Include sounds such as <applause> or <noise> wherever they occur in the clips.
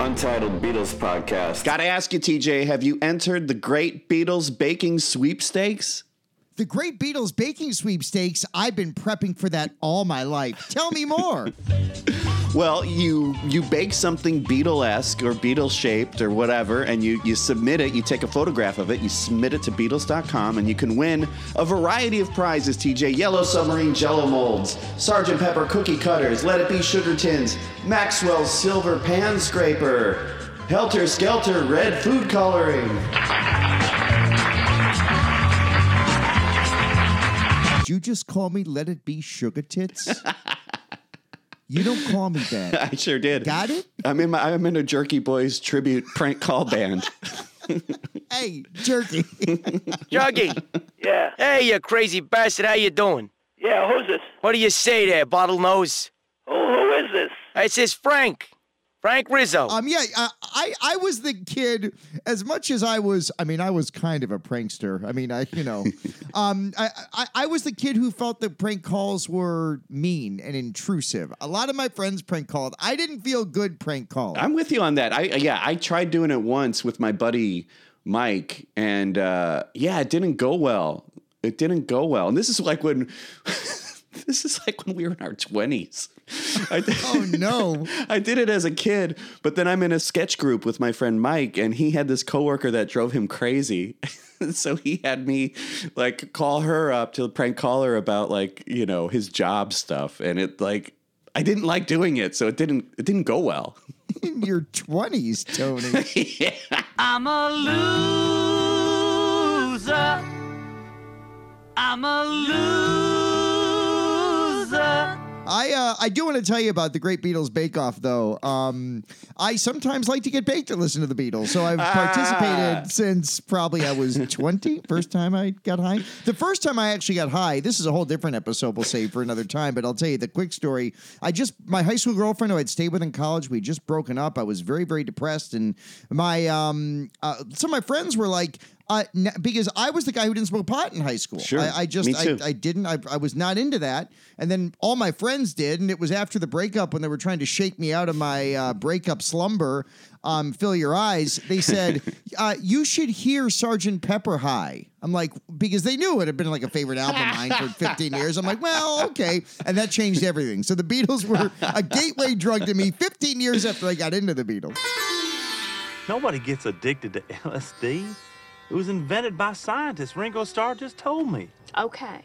Untitled Beatles podcast. Gotta ask you, TJ, have you entered the Great Beatles Baking Sweepstakes? The Great Beatles Baking Sweepstakes, I've been prepping for that all my life. Tell me more. <laughs> Well, you you bake something Beatle-esque or Beatle-shaped or whatever, and you you submit it. You take a photograph of it. You submit it to Beatles.com, and you can win a variety of prizes. TJ, Yellow Submarine Jello molds, Sergeant Pepper cookie cutters, Let It Be sugar tins, Maxwell's silver pan scraper, Helter Skelter red food coloring. Just call me Let It Be Sugar Tits? <laughs> you don't call me that. I sure did. Got it? I'm in my I'm in a Jerky Boys tribute prank call band. <laughs> Hey, jerky. Juggy. Yeah. Hey, you crazy bastard. How you doing? Yeah, who's this? What do you say there, bottlenose? Who, who is this? It says Frank. Frank Rizzo. um, yeah, uh, I I was the kid. As much as I was, I mean, I was kind of a prankster. I mean, I you know, <laughs> um, I, I I was the kid who felt that prank calls were mean and intrusive. A lot of my friends prank called. I didn't feel good prank calling. I'm with you on that. I yeah, I tried doing it once with my buddy Mike, and uh, yeah, it didn't go well. It didn't go well, and this is like when. <laughs> This is like when we were in our twenties. <laughs> Oh, no. <laughs> I did it as a kid, but then I'm in a sketch group with my friend Mike, and he had this coworker that drove him crazy. <laughs> so he had me like call her up to prank call her about like you know his job stuff, and it like I didn't like doing it, so it didn't it didn't go well. in your twenties, Tony. I'm a loser. I'm a loser. I uh, I do want to tell you about the Great Beatles Bake Off, though. Um, I sometimes like to get baked to listen to the Beatles, so I've participated Ah. since probably I was 20. First time I got high. The first time I actually got high. This is a whole different episode. We'll save for another time, but I'll tell you the quick story. I just my high school girlfriend who I'd stayed with in college. We just broken up. I was very very depressed, and my um uh, some of my friends were like. Uh, n- because I was the guy who didn't smoke pot in high school. Sure. I, I just Me I. I didn't. I, I was not into that. And then all my friends did. And it was after the breakup when they were trying to shake me out of my uh, breakup slumber. Um, fill your eyes. They said, <laughs> uh, "You should hear Sergeant Pepper High." I'm like, because they knew it had been like a favorite album of mine for 15 <laughs> years. I'm like, well, okay, and that changed everything. So the Beatles were a gateway drug to me 15 years after I got into the Beatles. Nobody gets addicted to LSD. It was invented by scientists. Ringo Starr just told me. Okay.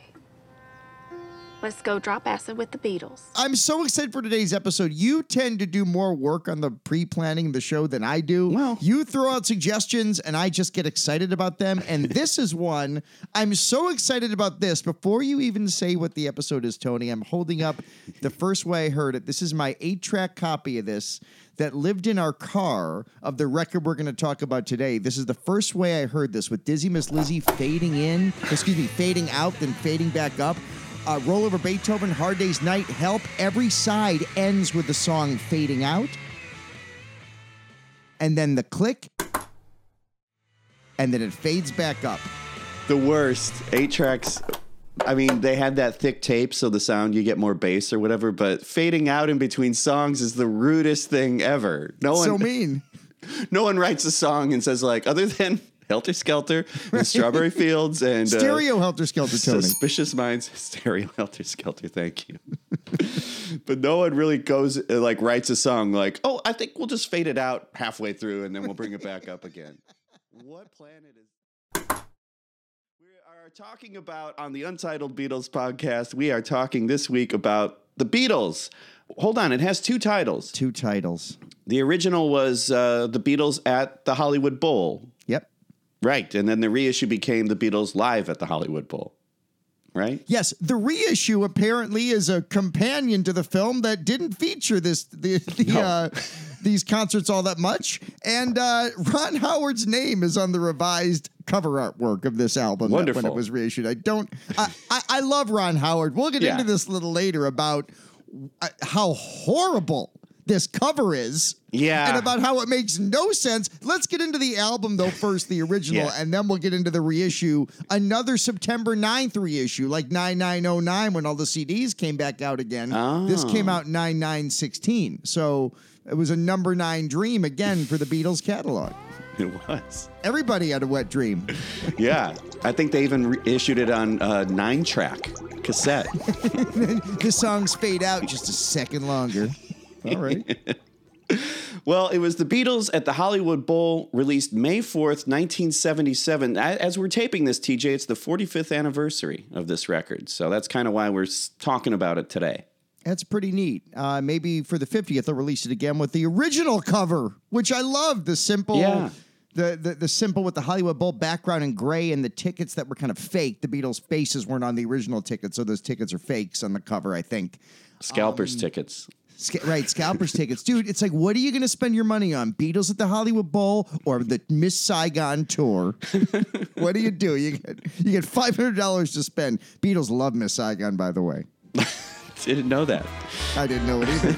Let's go drop acid with the Beatles. I'm so excited for today's episode. You tend to do more work on the pre-planning the show than I do. Well- you throw out suggestions and I just get excited about them. And <laughs> this is one I'm so excited about this. Before you even say what the episode is, Tony, I'm holding up the first way I heard it. This is my eight-track copy of this that lived in our car of the record we're going to talk about today. This is the first way I heard this with Dizzy Miss Lizzy fading in, excuse me, fading out, then fading back up. Uh, Roll Over Beethoven, Hard Day's Night, Help. Every side ends with the song fading out. And then the click. And then it fades back up. the worst. Eight tracks. I mean, they had that thick tape, so the sound you get more bass or whatever. But fading out in between songs is the rudest thing ever. No one, So mean. <laughs> no one writes a song and says like, other than Helter Skelter and Strawberry Fields and uh, Stereo Helter Skelter, Tony. Suspicious Minds, <laughs> Stereo Helter Skelter. Thank you. <laughs> but no one really goes uh, like writes a song like, oh, I think we'll just fade it out halfway through and then we'll bring it back up again. What planet is? Talking about on the Untitled Beatles podcast. We are talking this week about the Beatles. Hold on, it has two titles. Two titles. The original was uh, the Beatles at the Hollywood Bowl, Yep. right? And then the reissue became the Beatles live at the Hollywood Bowl, right? Yes, the reissue apparently is a companion to the film that didn't feature this the, the No. uh, these concerts all that much, and uh, <laughs> Ron Howard's name is on the revised cover artwork of this album when it was reissued. I don't, I, I, I love Ron Howard. We'll get Yeah. into this a little later about uh, how horrible this cover is. Yeah. And about how it makes no sense. Let's get into the album, though, first, the original, Yeah. and then we'll get into the reissue. Another September 9th reissue, like 9909 when all the CDs came back out again. This Oh. came out 9916. So It was a number nine dream again for the Beatles catalog. <laughs> It was. Everybody had a wet dream. <laughs> Yeah. I think they even re- issued it on uh, nine track cassette. <laughs> the songs fade out just a second longer. All right. Well, it was the Beatles at the Hollywood Bowl, released May 4th, 1977. As we're taping this, TJ, it's the 45th anniversary of this record. So that's kind of why we're talking about it today. That's pretty neat. Uh, maybe for the 50th, they'll release it again with the original cover, which I love. The simple, Yeah. the, the the simple with the Hollywood Bowl background in gray and the tickets that were kind of fake. The Beatles' faces weren't on the original tickets, so those tickets are fakes on the cover, I think. Scalpers tickets. Sca- right, scalpers tickets, dude. It's like, what are you going to spend your money on? Beatles at the Hollywood Bowl or the Miss Saigon tour? <laughs> what do you do? You get you get five hundred dollars to spend. Beatles love Miss Saigon, by the way. <laughs> Didn't know that. I didn't know it either.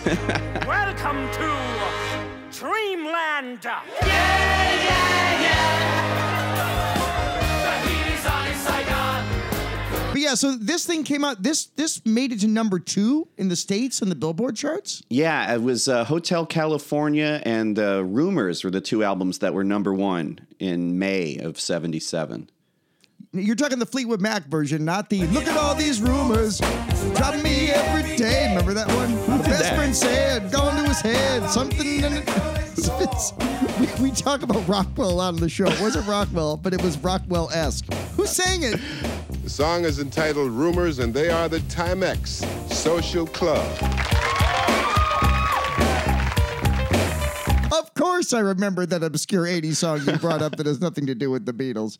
<laughs> Welcome to Dreamland. Yeah, yeah, yeah. But yeah, so this thing came out. This this made it to number two in the states on the Billboard charts. Yeah, it was uh, Hotel California and uh, Rumors were the two albums that were number one in May of 77. You're talking the Fleetwood Mac version, not the "Look at all these rumors, drop me every day." Remember that one? The best that? friend said, "Gone to his head." Something. In it. <laughs> We, we talk about Rockwell a lot on the show. It wasn't Rockwell, but it was Rockwell esque. Who sang it? The song is entitled Rumors, and they are the Timex Social Club. Of course, I remember that obscure '80s song you brought up that has nothing to do with the Beatles.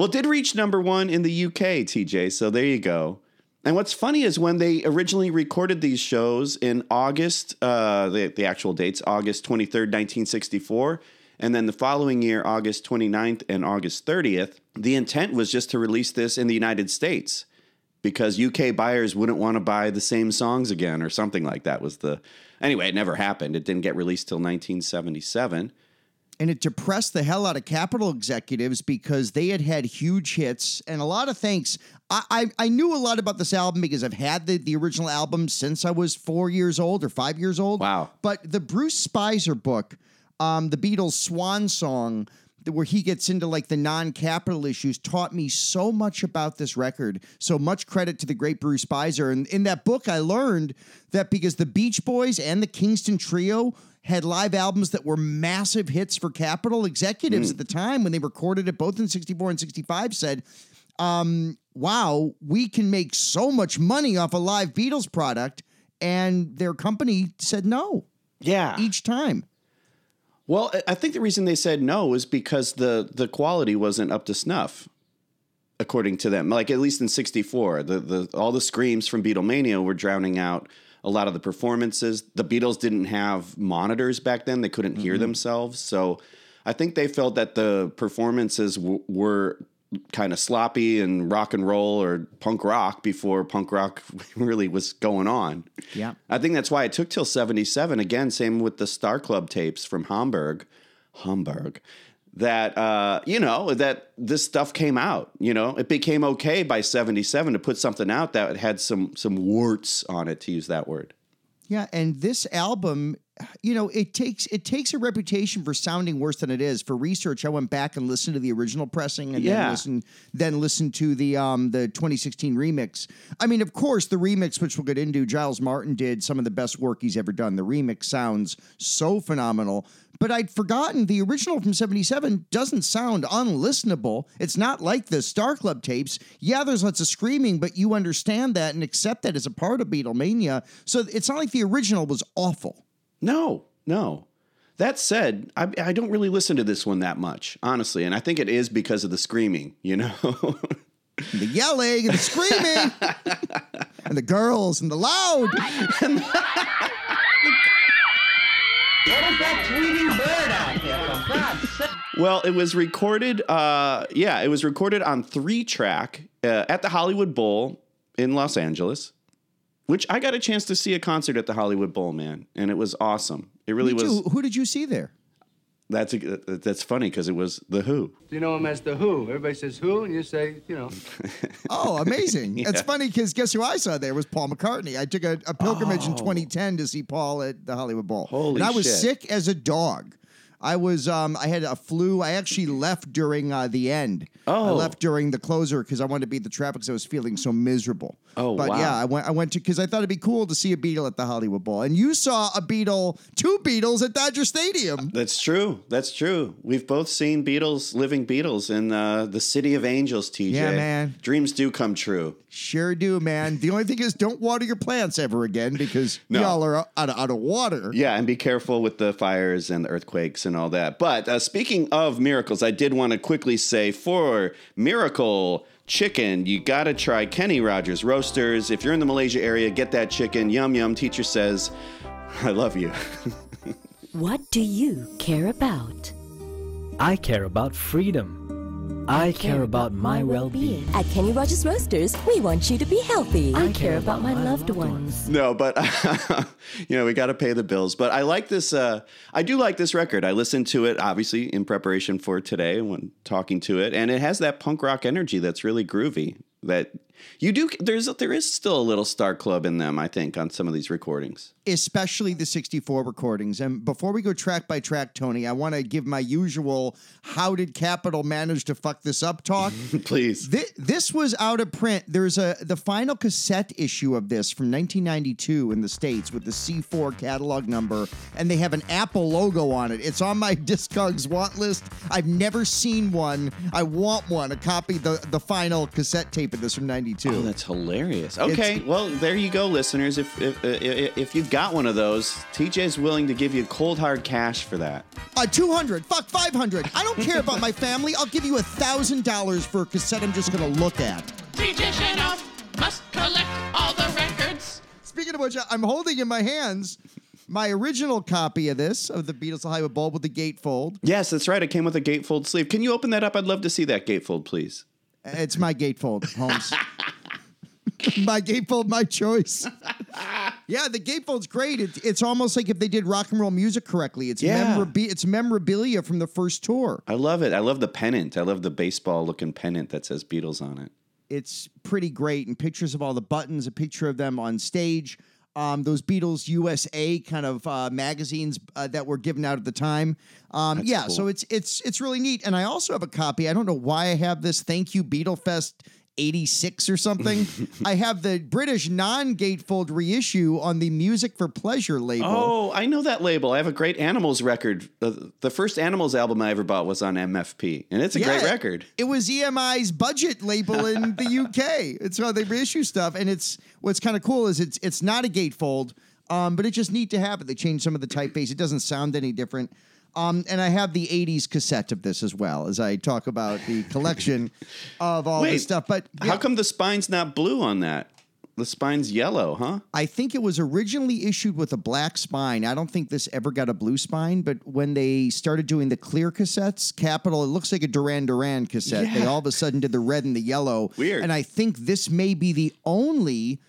Well, it did reach number one in the UK, TJ. So there you go. And what's funny is when they originally recorded these shows in August, uh, the, the actual dates, August 23rd, 1964, and then the following year, August 29th and August 30th, the intent was just to release this in the United States because UK buyers wouldn't want to buy the same songs again or something like that was the. Anyway, it never happened. It didn't get released till 1977. And it depressed the hell out of Capitol executives because they had had huge hits and a lot of thanks. I, I I knew a lot about this album because I've had the the original album since I was four years old or five years old. Wow. But the Bruce Spizer book, um, the Beatles' Swan Song. Where he gets into like the non-Capitol issues taught me so much about this record. So much credit to the great Bruce Spizer. And in that book, I learned that because the Beach Boys and the Kingston Trio had live albums that were massive hits for Capitol executives at the time when they recorded it both in 64 and 65 said, um, wow, we can make so much money off a live Beatles product. And their company said no Yeah. each time. Well, I- think the reason they said no was because the the quality wasn't up to snuff, according to them. Like at least in '64, the the all the screams from Beatlemania were drowning out a lot of the performances. The Beatles didn't have monitors back then; they couldn't hear mm-hmm. themselves. So, I think they felt that the performances w- were kind of sloppy and rock and roll or punk rock before punk rock <laughs> really was going on. Yeah. I think that's why it took till 77. Again, same with the Star Club tapes from Hamburg. Hamburg. That, uh, you know, that this stuff came out. You know, it became okay by 77 to put something out that had some some warts on it, to use that word. Yeah, and this album, you know, it takes it takes a reputation for sounding worse than it is. For research, I went back and listened to the original pressing, and then listened then listened to the um the 2016 remix. I mean, of course, the remix, which we'll get into, Giles Martin did some of the best work he's ever done. The remix sounds so phenomenal. But I'd forgotten the original from 77 doesn't sound unlistenable. It's not like the Star Club tapes. Yeah, there's lots of screaming, but you understand that and accept that as a part of Beatlemania. So it's not like the original was awful. No, no. That said, I, I don't really listen to this one that much, honestly. And I think it is because of the screaming, you know? <laughs> The yelling and the screaming <laughs> and the girls and the loud. Well, it was recorded. Uh, yeah, it was recorded on three track uh, at the Hollywood Bowl in Los Angeles, which I got a chance to see a concert at the Hollywood Bowl, man, and it was awesome. It really Me was. too. Who did you see there? That's a, that's funny because it was the Who. You know him as the Who. Everybody says Who, and you say, you know. <laughs> Oh, amazing. <laughs> It's funny because guess who I saw there was Paul McCartney. I took a, a pilgrimage in 2010 to see Paul at the Hollywood Bowl. Oh. Holy and I was shit. sick as a dog. I was um I had a flu. I actually left during uh, the end. Oh, I left during the closer because I wanted to beat the traffic because I was feeling so miserable. Oh, but wow. yeah, I went I went to because I thought it'd be cool to see a Beatle at the Hollywood Bowl. And you saw a Beatle, two Beatles at Dodger Stadium. That's true. That's true. We've both seen Beatles, living Beatles, in uh, the City of Angels. TJ. Yeah, man. Dreams do come true. Sure do, man. The only thing is, don't water your plants ever again because No. y'all are out of, out of water. Yeah, and be careful with the fires and the earthquakes and all that. But uh, speaking of miracles, I did want to quickly say for Miracle Chicken, you got to try Kenny Rogers Roasters. If you're in the Malaysia area, get that chicken. Yum, yum. Teacher says, I love you. <laughs> What do you care about? I care about freedom. I care about my well being. At Kenny Rogers Roasters, we want you to be healthy. I care about my loved ones. No, but <laughs> you know we got to pay the bills. But I like this. Uh, I do like this record. I listened to it obviously in preparation for today when talking to it, and it has that punk rock energy that's really groovy. That you do. There's there is still a little Star Club in them. I think on some of these recordings. Especially the 64 recordings. And before we go track by track, Tony, I want to give my usual how did Capitol manage to fuck this up talk. <laughs> Please. Thi- This was out of print. There's a the final cassette issue of this from 1992 in the states with the C4 catalog number, and they have an Apple logo on it. It's on my <laughs> Discogs want list. I've never seen one. I want one. A copy the the final cassette tape of this from '92. Oh, that's hilarious. Okay, well there you go, listeners. If if if, if you've got one of those, TJ's willing to give you cold hard cash for that. Uh, 200. Fuck 500. I don't care about my family. I'll give you a thousand dollars for a cassette I'm just gonna look at. DJ Shanoff must collect all the records. Speaking of which, I'm holding in my hands my original copy of this of the Beatles Hollywood Bowl with the gatefold. Yes, that's right. It came with a gatefold sleeve. Can you open that up? I'd love to see that gatefold, please. It's my gatefold, Holmes. <laughs> <laughs> my gatefold, my choice. <laughs> yeah, the gatefold's great. It, it's almost like if they did rock and roll music correctly. It's Yeah. memorabilia. It's memorabilia from the first tour. I love it. I love the pennant. I love the baseball looking pennant that says Beatles on it. It's pretty great, and pictures of all the buttons, a picture of them on stage. Um, those Beatles USA kind of uh, magazines uh, that were given out at the time. Um, yeah, cool. so it's it's it's really neat. And I also have a copy. I don't know why I have this. Thank you, Beatle Fest. 86 or something. <laughs> I have the British non-gatefold reissue on the Music for Pleasure label. Oh, I know that label. I have a great Animals record. The, the first Animals album I ever bought was on MFP, and it's a great record. It was EMI's budget label in the <laughs> UK. It's how they reissue stuff, and it's what's kind of cool is it's it's not a gatefold, um, but it's just neat to have it. They changed some of the typeface. It doesn't sound any different. Um, and I have the '80s cassette of this as well as I talk about the <laughs> collection of all Wait, this stuff. But How come the spine's not blue on that? The spine's yellow, huh? I think it was originally issued with a black spine. I don't think this ever got a blue spine, but when they started doing the clear cassettes, Capitol, it looks like a Duran Duran cassette. They all of a sudden did the red and the yellow. Weird. And I think this may be the only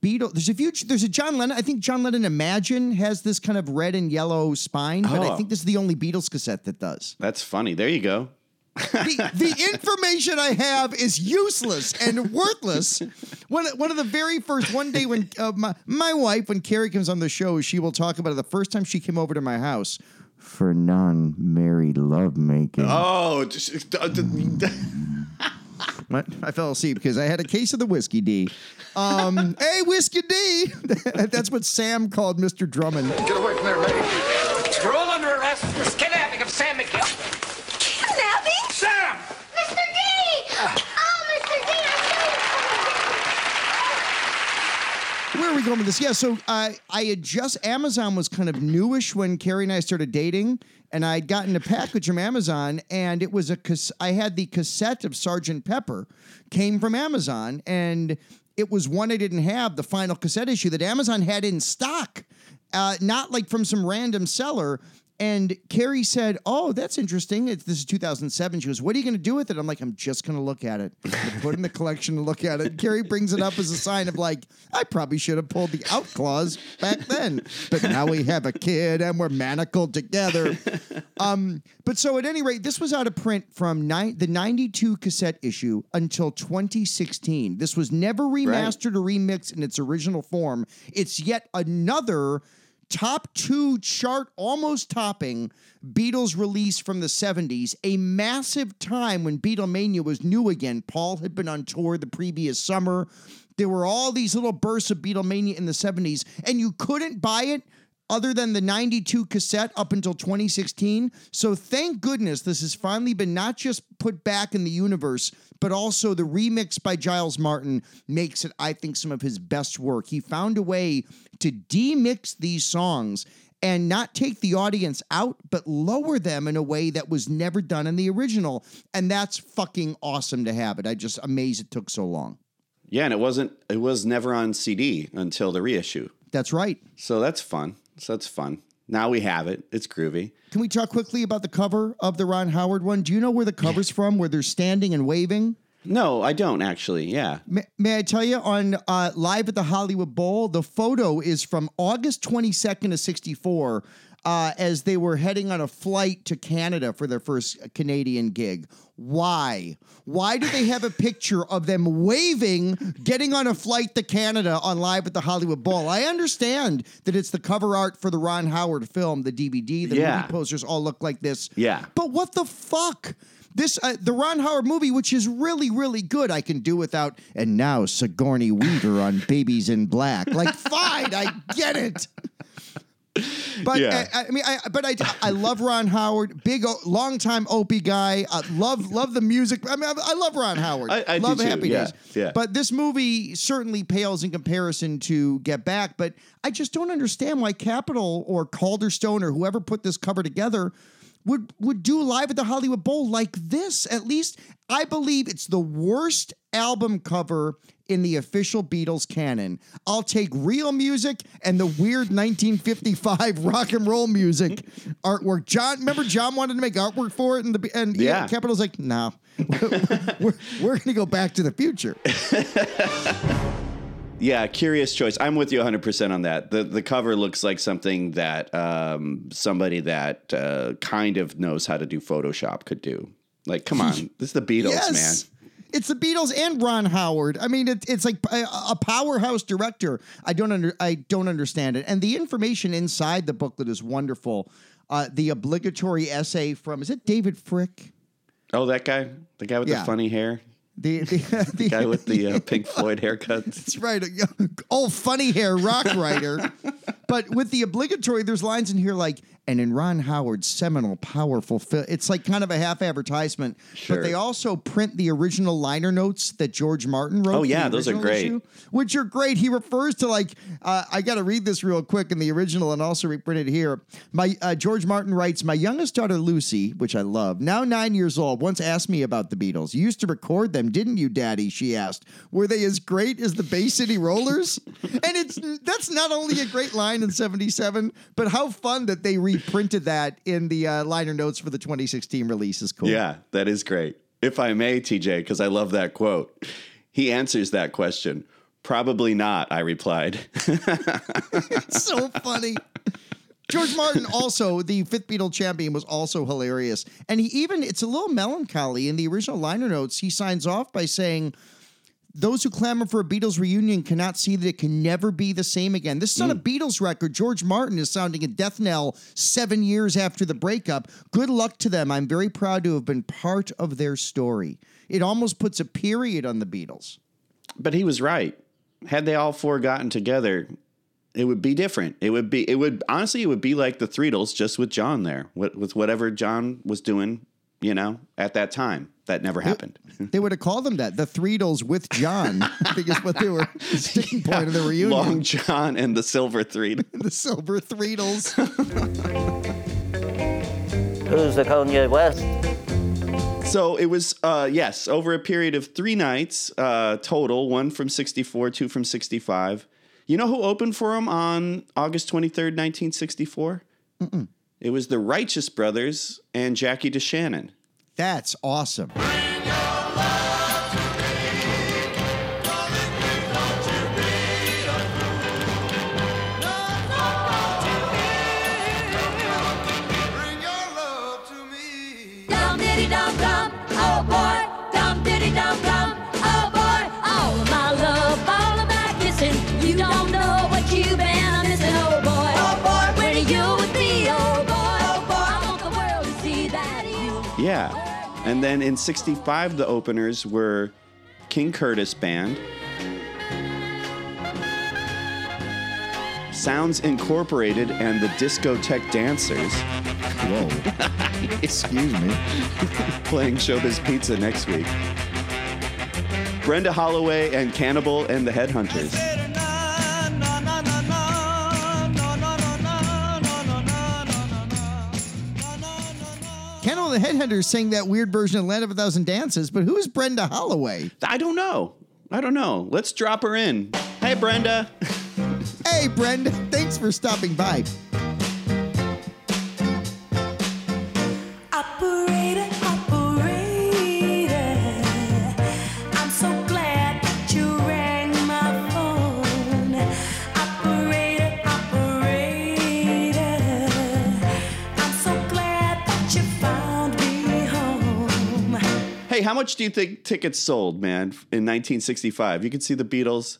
Beatle. There's a few. There's a John Lennon. I think John Lennon Imagine has this kind of red and yellow spine, but I Oh. think this is the only Beatles cassette that does. That's funny. There you go. the, the <laughs> information I have is useless and worthless. One, one of the very first, one day when uh, my, my wife, when Carrie comes on the show, she will talk about it. The first time she came over to my house for non married lovemaking. Oh, just, uh, <laughs> What? I fell asleep because I had a case of the whiskey D. Um, <laughs> hey, whiskey D. <laughs> That's what Sam called Mr. Drummond. Get away from there, lady. We're all under arrest for kidnapping of Sam McGill. Kidnapping? Sam! Mr. D! Oh, Mr. D, Where are we going with this? Yeah, so uh, I had just Amazon was kind of newish when Carrie and I started dating, and I had gotten a package from Amazon, and it was a cas- I had the cassette of Sergeant Pepper, came from Amazon, and it was one I didn't have, the final cassette issue that Amazon had in stock, uh, not like from some random seller. And Carrie said, "Oh, that's interesting. It's, this is 2007." She goes, "What are you going to do with it?" I'm like, "I'm just going to look at it. Put in the collection and look at it." Carrie brings it up as a sign of like, "I probably should have pulled the out clause back then, but now we have a kid and we're manacled together." Um, but so at any rate, this was out of print from nine, the 92 cassette issue until 2016. This was never remastered or remixed in its original form. It's yet another top two chart, almost topping Beatles release from the 70s, a massive time when Beatlemania was new again. Paul had been on tour the previous summer. There were all these little bursts of Beatlemania in the 70s, and you couldn't buy it other than the 92 cassette up until 2016. So thank goodness this has finally been not just put back in the universe, but also the remix by Giles Martin makes it, I think, some of his best work. He found a way to demix these songs and not take the audience out, but lower them in a way that was never done in the original. And that's fucking awesome to have it. I just amazed it took so long. Yeah, and it wasn't. It was never on CD until the reissue. That's right. So that's fun. So that's fun. Now we have it. It's groovy. Can we talk quickly about the cover of the Ron Howard one? Do you know where the cover's <laughs> from, where they're standing and waving? No, I don't actually. Yeah. May, may I tell you on uh, live at the Hollywood Bowl, the photo is from August 22nd of 64 uh, as they were heading on a flight to Canada for their first Canadian gig. Why? Why do they have a picture of them waving, getting on a flight to Canada on live at the Hollywood Bowl? I understand that it's the cover art for the Ron Howard film, the DVD. The Yeah. movie posters all look like this. Yeah. But what the fuck? This uh, the Ron Howard movie, which is really really good, I can do without. And now Sigourney Weaver on Babies in Black. Like, <laughs> fine, I get it. But Yeah. uh, I mean, I, but I, I love Ron Howard, big long time Opie guy. I love love the music. I mean, I, I love Ron Howard. I- I do love Happy yeah, Days. yeah. But this movie certainly pales in comparison to Get Back. But I just don't understand why Capitol or Calderstone or whoever put this cover together would would do live at the Hollywood Bowl like this. At least I believe it's the worst album cover in the official Beatles canon. I'll take real music and the weird 1955 <laughs> rock and roll music <laughs> artwork. John, remember John wanted to make artwork for it, and the and yeah. Capitol's like, no, <laughs> we're, we're going to go back to the future. Yeah, curious choice. I'm with you 100% on that. The the cover looks like something that um, somebody that uh, kind of knows how to do Photoshop could do. Like, come on, <laughs> this is the Beatles, man. It's the Beatles and Ron Howard. I mean, it, it's like a, a powerhouse director. I don't under I don't understand it. And the information inside the booklet is wonderful. Uh, the obligatory essay from is it David Fricke? Oh, that guy, the guy with Yeah. the funny hair, <laughs> The the, the guy with the uh, Pink <laughs> Floyd haircuts. That's right. <laughs> Oh, funny hair rock writer. But with the obligatory, there's lines in here like, and in Ron Howard's seminal, powerful film. It's like kind of a half advertisement. Sure. But they also print the original liner notes that George Martin wrote. Oh, yeah, those are great. issue, which are great. He refers to like, uh, I got to read this real quick in the original and also reprinted here. My uh, George Martin writes, my youngest daughter Lucy, which I love, now nine years old, once asked me about the Beatles. You used to record them, didn't you, Daddy? She asked. Were they as great as the Bay City Rollers? <laughs> and it's that's not only a great line in '77, but how fun that they reprinted that in the uh, liner notes for the 2016 release is cool. Yeah, that is great. If I may, TJ, because I love that quote. He answers that question. Probably not, I replied. <laughs> it's so funny. George Martin also, the fifth Beatle champion, was also hilarious. And he even, it's a little melancholy in the original liner notes. He signs off by saying, those who clamor for a Beatles reunion cannot see that it can never be the same again. This is not a mm. Beatles record. George Martin is sounding a death knell seven years after the breakup. Good luck to them. I'm very proud to have been part of their story. It almost puts a period on the Beatles. but he was right. Had they all four gotten together, it would be different. It would be. It would honestly. It would be like the Threedles, just with John there, with, with whatever John was doing. You know, at that time, that never happened. <laughs> They would have called them that. The Threedles with John, I think is what they were <laughs> the sticking point of the reunion. Long John and the Silver Threed. <laughs> the Silver Threedles. Who's the Kanye West? So it was, uh, yes, over a period of three nights uh, total, one from 64, two from 65. You know who opened for him on August 23rd, 1964? Mm-mm. It was the Righteous Brothers and Jackie DeShannon. That's awesome. And then in 65, the openers were King Curtis Band, Sounds Incorporated, and the Discotheque Dancers. Whoa. <laughs> Excuse me. <laughs> Playing Showbiz Pizza next week. Brenda Holloway and Cannibal and the Headhunters. Kendall the Headhunters sang that weird version of Land of a Thousand Dances, but who's Brenda Holloway? I don't know. I don't know. Let's drop her in. Hey, Brenda. Hey, Brenda, thanks for stopping by. Hey, how much do you think tickets sold, man, in 1965? You could see the Beatles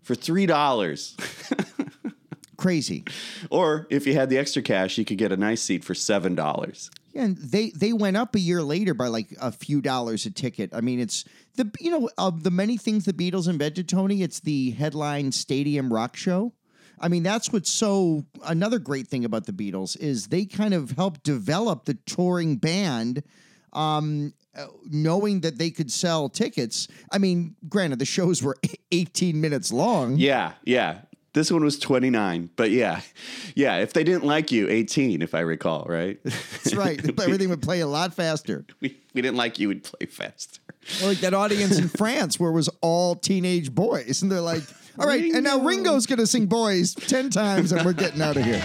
for $3. <laughs> Crazy. Or if you had the extra cash, you could get a nice seat for $7. And they they went up a year later by like a few dollars a ticket. I mean, it's the you know of the many things the Beatles invented, Tony. It's the headline stadium rock show. I mean, that's what's so another great thing about the Beatles is they kind of helped develop the touring band. Um, uh, knowing that they could sell tickets. I mean, granted, the shows were <laughs> 18 minutes long. Yeah, yeah. This one was 29, but yeah. Yeah, if they didn't like you, 18, if I recall, right? That's right. <laughs> Everything would play a lot faster. <laughs> we, we didn't like you, would play faster. Like that audience in France where it was all teenage boys. And they're like, all right, and now Ringo's going to sing boys 10 times and we're getting out of here.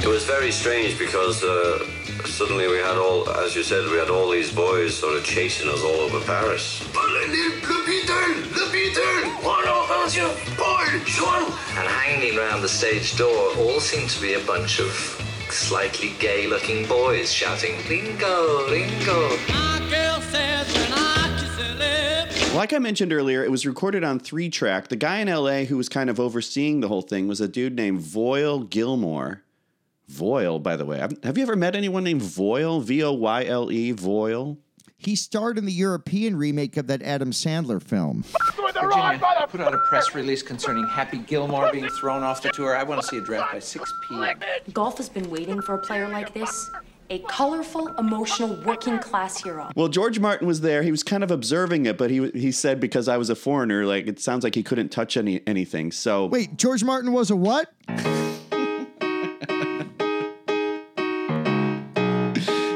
It was very strange because uh, suddenly we had all, as you said, we had all these boys sort of chasing us all over Paris. And hanging around the stage door all seemed to be a bunch of slightly gay looking boys shouting, Ringo, Ringo. Like I mentioned earlier, it was recorded on three track. The guy in LA who was kind of overseeing the whole thing was a dude named Voyle Gilmore. Voyle, by the way. Have have you ever met anyone named Voyle? V O Y L E, Voyle? He starred in the European remake of that Adam Sandler film. Virginia put out a press release concerning Happy Gilmore being thrown off the tour. I want to see a draft by 6 p.m. Golf has been waiting for a player like this. A colorful, emotional, working class hero. Well, George Martin was there. He was kind of observing it, but he he said because I was a foreigner, like it sounds like he couldn't touch any anything. So Wait, George Martin was a what?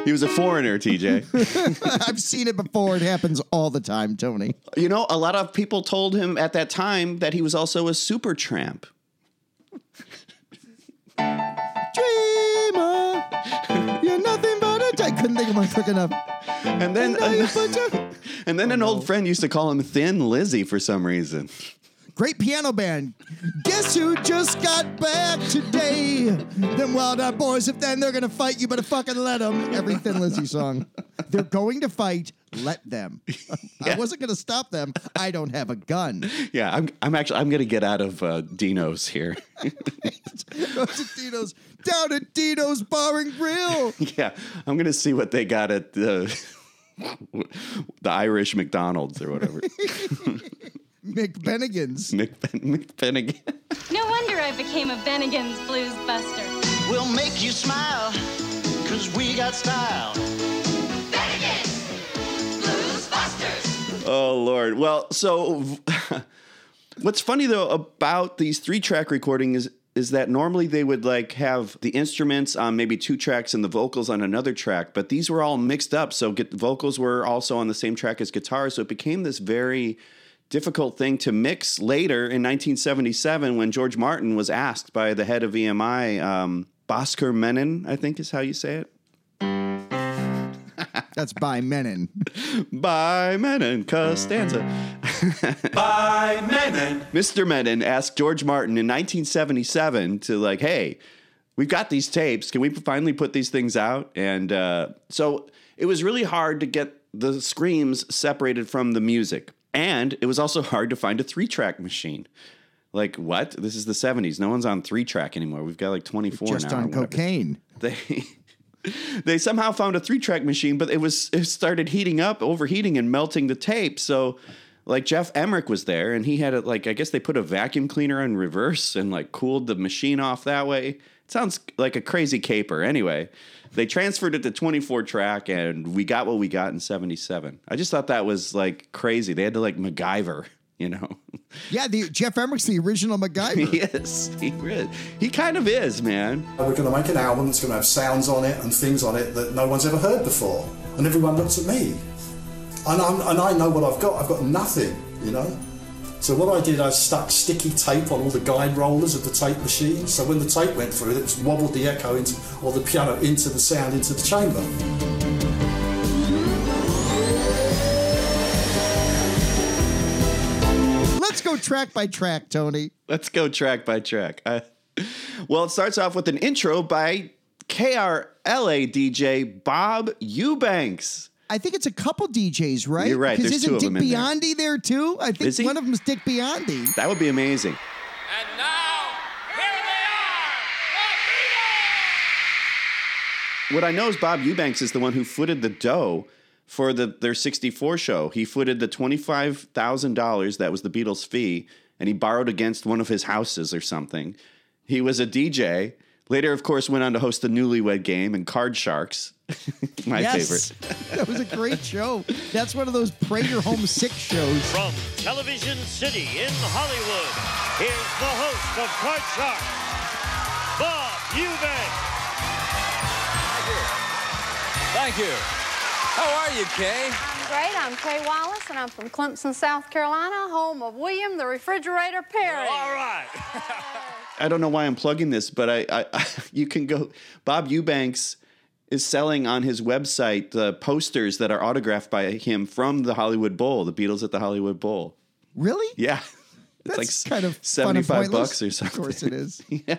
He was a foreigner, TJ. <laughs> I've seen it before. It happens all the time, Tony. you know, a lot of people told him at that time that he was also a super tramp. Dreamer, you're nothing but a. I couldn't think of one quick enough. And then I know you <laughs> put your- and then an oh, old friend used to call him Thin Lizzy for some reason. Great piano band. Guess who just got back today? Them wild eyed boys, if then they're gonna fight, you better fucking let them. Every Thin Lizzy song. They're going to fight, let them. <laughs> I wasn't gonna stop them. I don't have a gun. Yeah, I'm I'm actually I'm gonna get out of uh, Dino's here. <laughs> Go to Dino's, down at Dino's Bar and Grill. <laughs> yeah, I'm gonna see what they got at the the Irish McDonald's or whatever. McBennigan's. McBen- McBennigan. <laughs> No wonder I became a Bennigan's Blues Buster. We'll make you smile, cause we got style. Oh Lord. Well, so <laughs> what's funny though about these three track recordings is is that normally they would like have the instruments on maybe two tracks and the vocals on another track, but these were all mixed up. So get, vocals were also on the same track as guitar. so it became this very difficult thing to mix later in 1977 when George Martin was asked by the head of EMI, um, Bhaskar Menon, I think is how you say it. <laughs> That's by Menon. <laughs> by Menon Costanza. <laughs> by Menon. Mr. Menon asked George Martin in 1977 to like, hey, we've got these tapes. Can we finally put these things out? And uh, so it was really hard to get the screams separated from the music. And it was also hard to find a three track machine. Like, what? This is the 70s. No one's on three track anymore. We've got like 24 Just now. or on cocaine. <laughs> They. They somehow found a three track machine, but it was it started heating up, overheating, and melting the tape. So, like Geoff Emerick was there, and he had it like I guess they put a vacuum cleaner in reverse and like cooled the machine off that way. It sounds like a crazy caper. Anyway, they transferred it to 24 track, and we got what we got in 77. I just thought that was like crazy. They had to like MacGyver, <laughs> you know. Yeah, the Geoff Emerick's the original <laughs> MacGyver. yes, he is. He really, he kind of is, man. We're going to make an album that's going to have sounds on it and things on it that no one's ever heard before. And everyone looks at me. And, I'm, and I know what I've got. I've got nothing, you know? So what I did, I stuck sticky tape on all the guide rollers of the tape machine. So when the tape went through, it wobbled the echo into, or the piano into the sound into the chamber. Let's go track by track, Tony. Let's go track by track. Uh, well, it starts off with an intro by KRLA DJ Bob Eubanks. I think it's a couple DJs, right? You're right, Because there's isn't two of Dick them in there. Biondi there. too? I think Is he? one of them is Dick Biondi. That would be amazing. And now, here they are, the What I know is Bob Eubanks is the one who footed the dough for the their 64 show. He footed the $25,000 that was the Beatles fee and he borrowed against one of his houses or something. He was a DJ. Later of course went on to host the Newlywed Game and Card Sharks. <laughs> My Yes. favorite. <laughs> that was a great show. That's one of those pray your home sick shows. From Television City in Hollywood, here's the host of Card Shark, Bob Eubanks. Thank you. How are you, Kay? I'm great. I'm Kay Wallace, and I'm from Clemson, South Carolina, home of William the Refrigerator Perry. All right. <laughs> I don't know why I'm plugging this, but I, I you can go. Bob Eubanks is selling on his website the posters that are autographed by him from the Hollywood Bowl, the Beatles at the Hollywood Bowl. Really? Yeah, <laughs> it's That's like kind of seventy-five bucks or something. Of course it is. <laughs> yeah.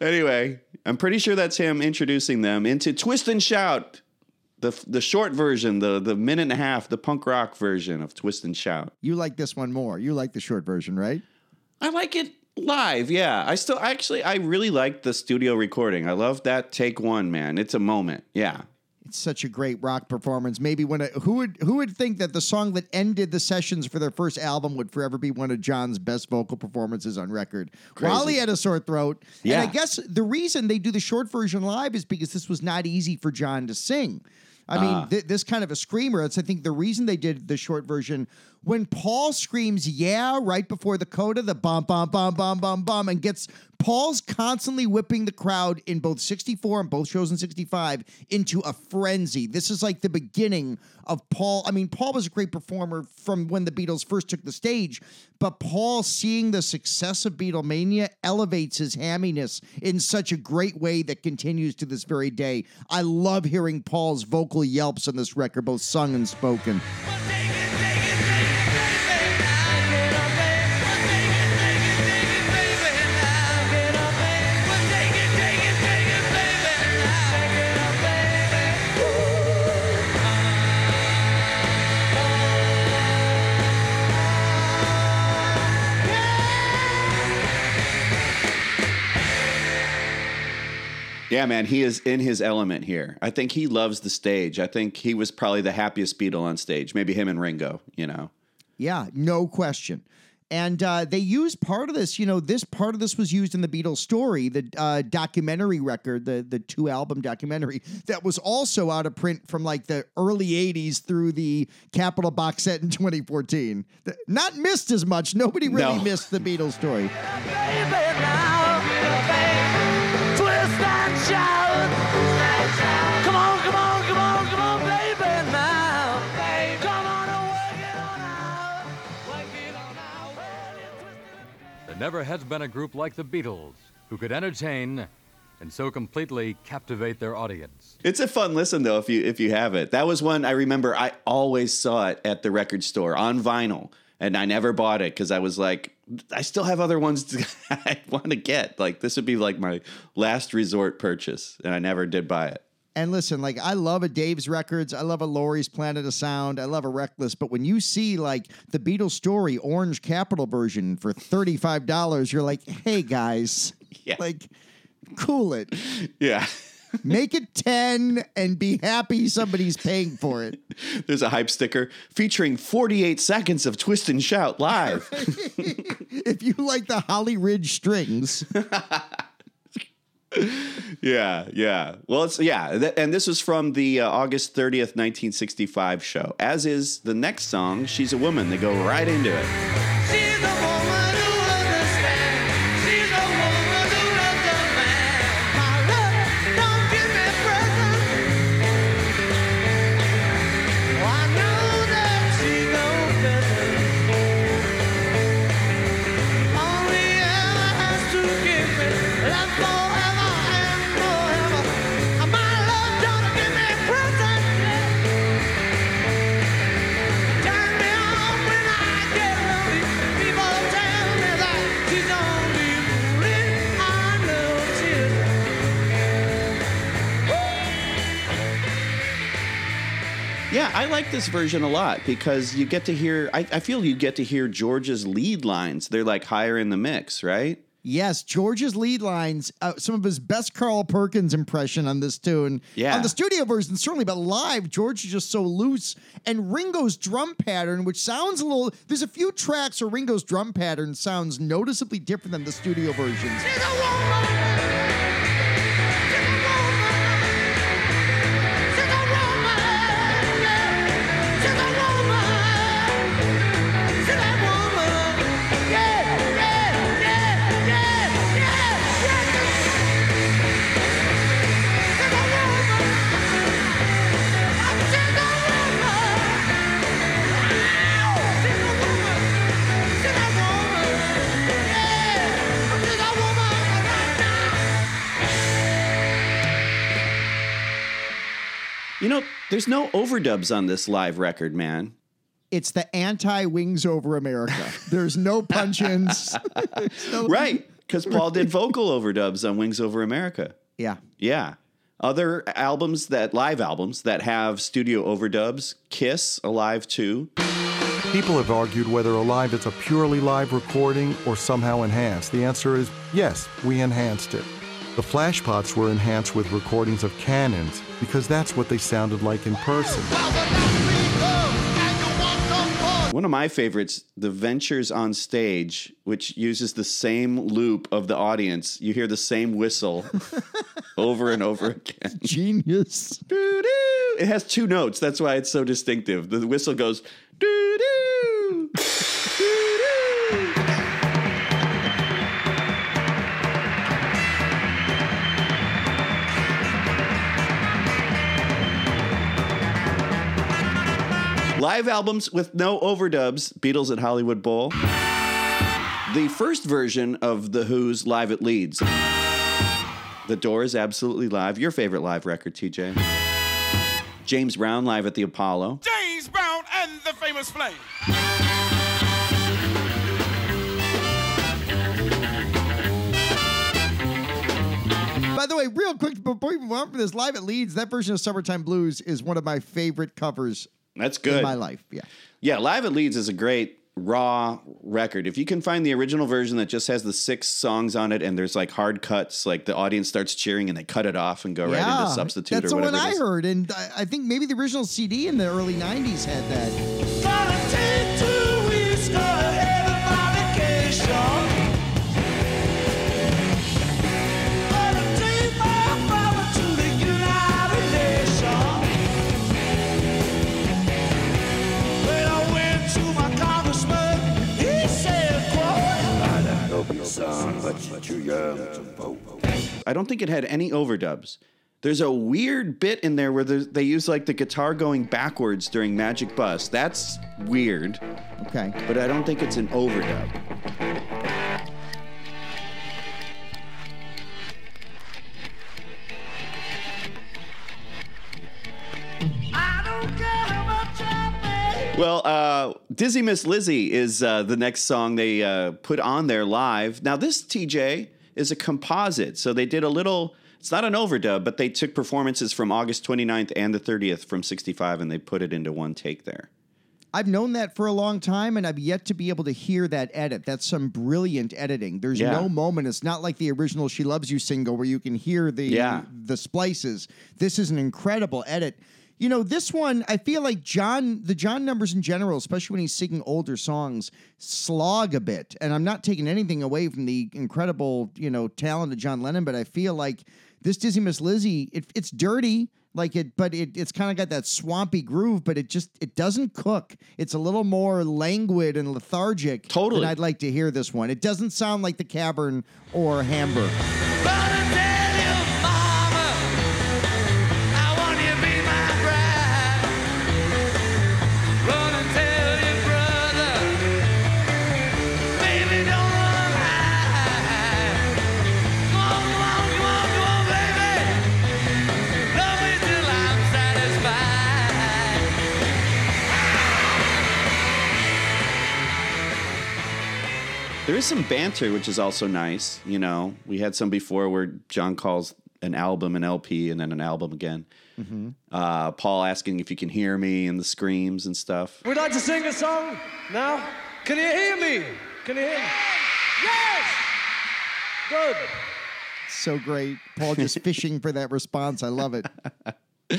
Anyway, I'm pretty sure that's him introducing them into Twist and Shout, the the short version, the the minute and a half, the punk rock version of Twist and Shout. You like this one more. You like the short version, right? I like it live. Yeah, I still actually I really like the studio recording. I love that take one, man. It's a moment. Yeah. It's such a great rock performance. Maybe when a, who would who would think that the song that ended the sessions for their first album would forever be one of John's best vocal performances on record. Crazy. While he had a sore throat. Yeah. And I guess the reason they do the short version live is because this was not easy for John to sing. I mean, Ah. th- this kind of a screamer. It's I think the reason they did the short version when Paul screams "Yeah" right before the coda, the bum bum bum bum bum bum, and gets Paul's constantly whipping the crowd in both '64 and both shows in '65 into a frenzy. This is like the beginning of Paul. I mean, Paul was a great performer from when the Beatles first took the stage, but Paul seeing the success of Beatlemania elevates his hamminess in such a great way that continues to this very day. I love hearing Paul's vocal yelps on this record, both sung and spoken. Yeah, man, he is in his element here. I think he loves the stage. I think he was probably the happiest Beatle on stage. Maybe him and Ringo, you know. Yeah, no question. And uh, they used part of this, you know, this part of this was used in the Beatles story, the uh, documentary record, the the two album documentary that was also out of print from like the early 80s through the Capitol box set in <laughs> 2014. The- not missed as much. Nobody really No. missed the Beatles story. Never has been a group like the Beatles who could entertain and so completely captivate their audience. It's a fun listen though if you if you have it. That was one I remember I always saw it at the record store on vinyl. and I never bought it because I was like, I still have other ones to, <laughs> I want to get. Like this would be like my last resort purchase, and I never did buy it. And listen, like I love a Dave's Records, I love a Laurie's Planet of Sound, I love a Reckless, but when you see like the Beatles story Orange Capitol version for $35, you're like, hey guys, <laughs> Yeah. like cool it. Yeah. <laughs> Make it 10 and be happy somebody's paying for it. <laughs> There's a hype sticker featuring 48 seconds of Twist and Shout live. if you like the Holly Ridge strings, <laughs> yeah, yeah. Well, it's yeah, th- and this is from the uh, August 30th, 1965 show. As is the next song, "She's a Woman." They go right into it. Yeah, I like this version a lot because you get to hear. I, I feel you get to hear George's lead lines. They're like higher in the mix, right? Yes, George's lead lines, uh, some of his best Carl Perkins impression on this tune. Yeah. On the studio version, certainly, but live, George is just so loose. And Ringo's drum pattern, which sounds a little, there's a few tracks where Ringo's drum pattern sounds noticeably different than the studio versions. There's no overdubs on this live record, man. It's the anti Wings Over America. There's no punch ins. <laughs> Right, because Paul did <laughs> vocal overdubs on Wings Over America. Yeah. Yeah. Other albums that live albums that have studio overdubs, Kiss, Alive 2. People have argued whether Alive is a purely live recording or somehow enhanced. The answer is yes, we enhanced it. The flashpots were enhanced with recordings of cannons because that's what they sounded like in person. One of my favorites, The Ventures on Stage, which uses the same loop of the audience. You hear the same whistle <laughs> over and over again. Genius. Doo-doo. It has two notes. That's why it's so distinctive. The whistle goes doo doo. Live albums with no overdubs, Beatles at Hollywood Bowl. The first version of The Who's Live at Leeds. The Doors absolutely live. Your favorite live record, TJ. James Brown live at the Apollo. James Brown and the famous Flame. By the way, real quick, before we move on from this, live at Leeds, that version of Summertime Blues is one of my favorite covers That's good. in my life. Yeah. Yeah, Live at Leeds is a great raw record. If you can find the original version that just has the six songs on it and there's like hard cuts, like the audience starts cheering and they cut it off and go right into substitute That's or whatever. one it I heard, and I think maybe the original CD in the early '90s had that. I don't think it had any overdubs. There's a weird bit in there where they use like the guitar going backwards during Magic Bus. That's weird. Okay. But I don't think it's an overdub. Well, uh, Dizzy Miss Lizzy is uh, the next song they uh, put on there live. Now, this TJ is a composite. So they did a little, it's not an overdub, but they took performances from August 29th and the 30th from 65 and they put it into one take there. I've known that for a long time, and I've yet to be able to hear that edit. That's some brilliant editing. There's Yeah. no moment. It's not like the original "She Loves You" single where you can hear the Yeah. the splices. This is an incredible edit. You know, this one I feel like John, the John numbers in general, especially when he's singing older songs, slog a bit. And I'm not taking anything away from the incredible, you know, talent of John Lennon, but I feel like this Dizzy Miss Lizzy, it, it's dirty like it but it, it's kind of got that swampy groove but it just it doesn't cook it's a little more languid and lethargic Totally. than i'd like to hear this one it doesn't sound like the cavern or hamburg There is some banter, which is also nice. You know, we had some before where John calls an album an LP and then an album again. Mhm. Uh, Paul asking if you can hear me and the screams and stuff. We'd like to sing a song now. Can you hear me? Can you hear me? Yes! Good. so great paul just <laughs> fishing for that response i love it <laughs>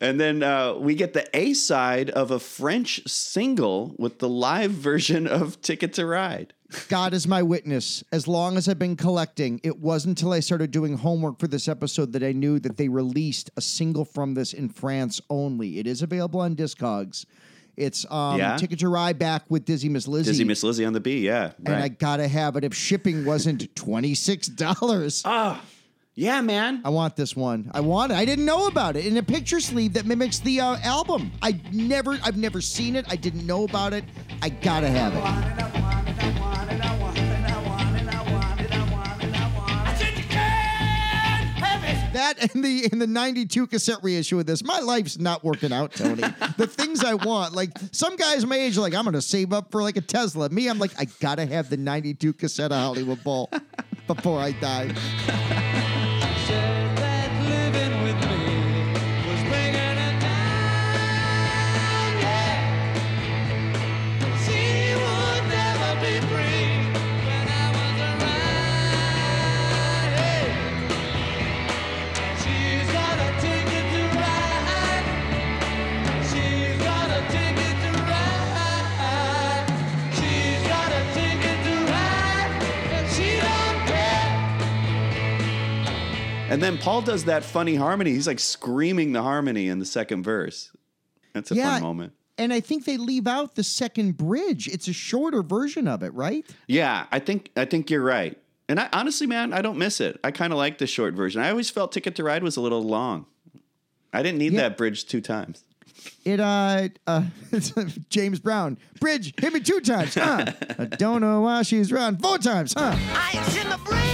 And then uh, we get the A side of a French single with the live version of Ticket to Ride. God is my witness. As long as I've been collecting, it wasn't until I started doing homework for this episode that I knew that they released a single from this in France only. It is available on Discogs. It's um, Yeah? Ticket to Ride back with Dizzy Miss Lizzy. Dizzy Miss Lizzy on the B, yeah. and I gotta have it if shipping wasn't <laughs> twenty six dollars. Ah, yeah, man. I want this one. I want it. I didn't know about it in a picture sleeve that mimics the uh, album. I never, I've never seen it. I didn't know about it. I gotta have it. That and the in the '92 cassette reissue of this, my life's not working out, Tony. the things I want, like some guys my age, are like I'm gonna save up for like a Tesla. Me, I'm like I gotta have the '92 cassette of Hollywood Bowl before I die. And then Paul does that funny harmony. He's like screaming the harmony in the second verse. That's a Yeah. fun moment. And I think they leave out the second bridge. It's a shorter version of it, right? Yeah, I think I think you're right. And I honestly, man, I don't miss it. I kind of like the short version. I always felt Ticket to Ride was a little long. I didn't need that bridge two times. It uh, uh <laughs> James Brown bridge hit me two times. Huh? <laughs> I don't know why she's run four times. Huh? Ice in the bridge.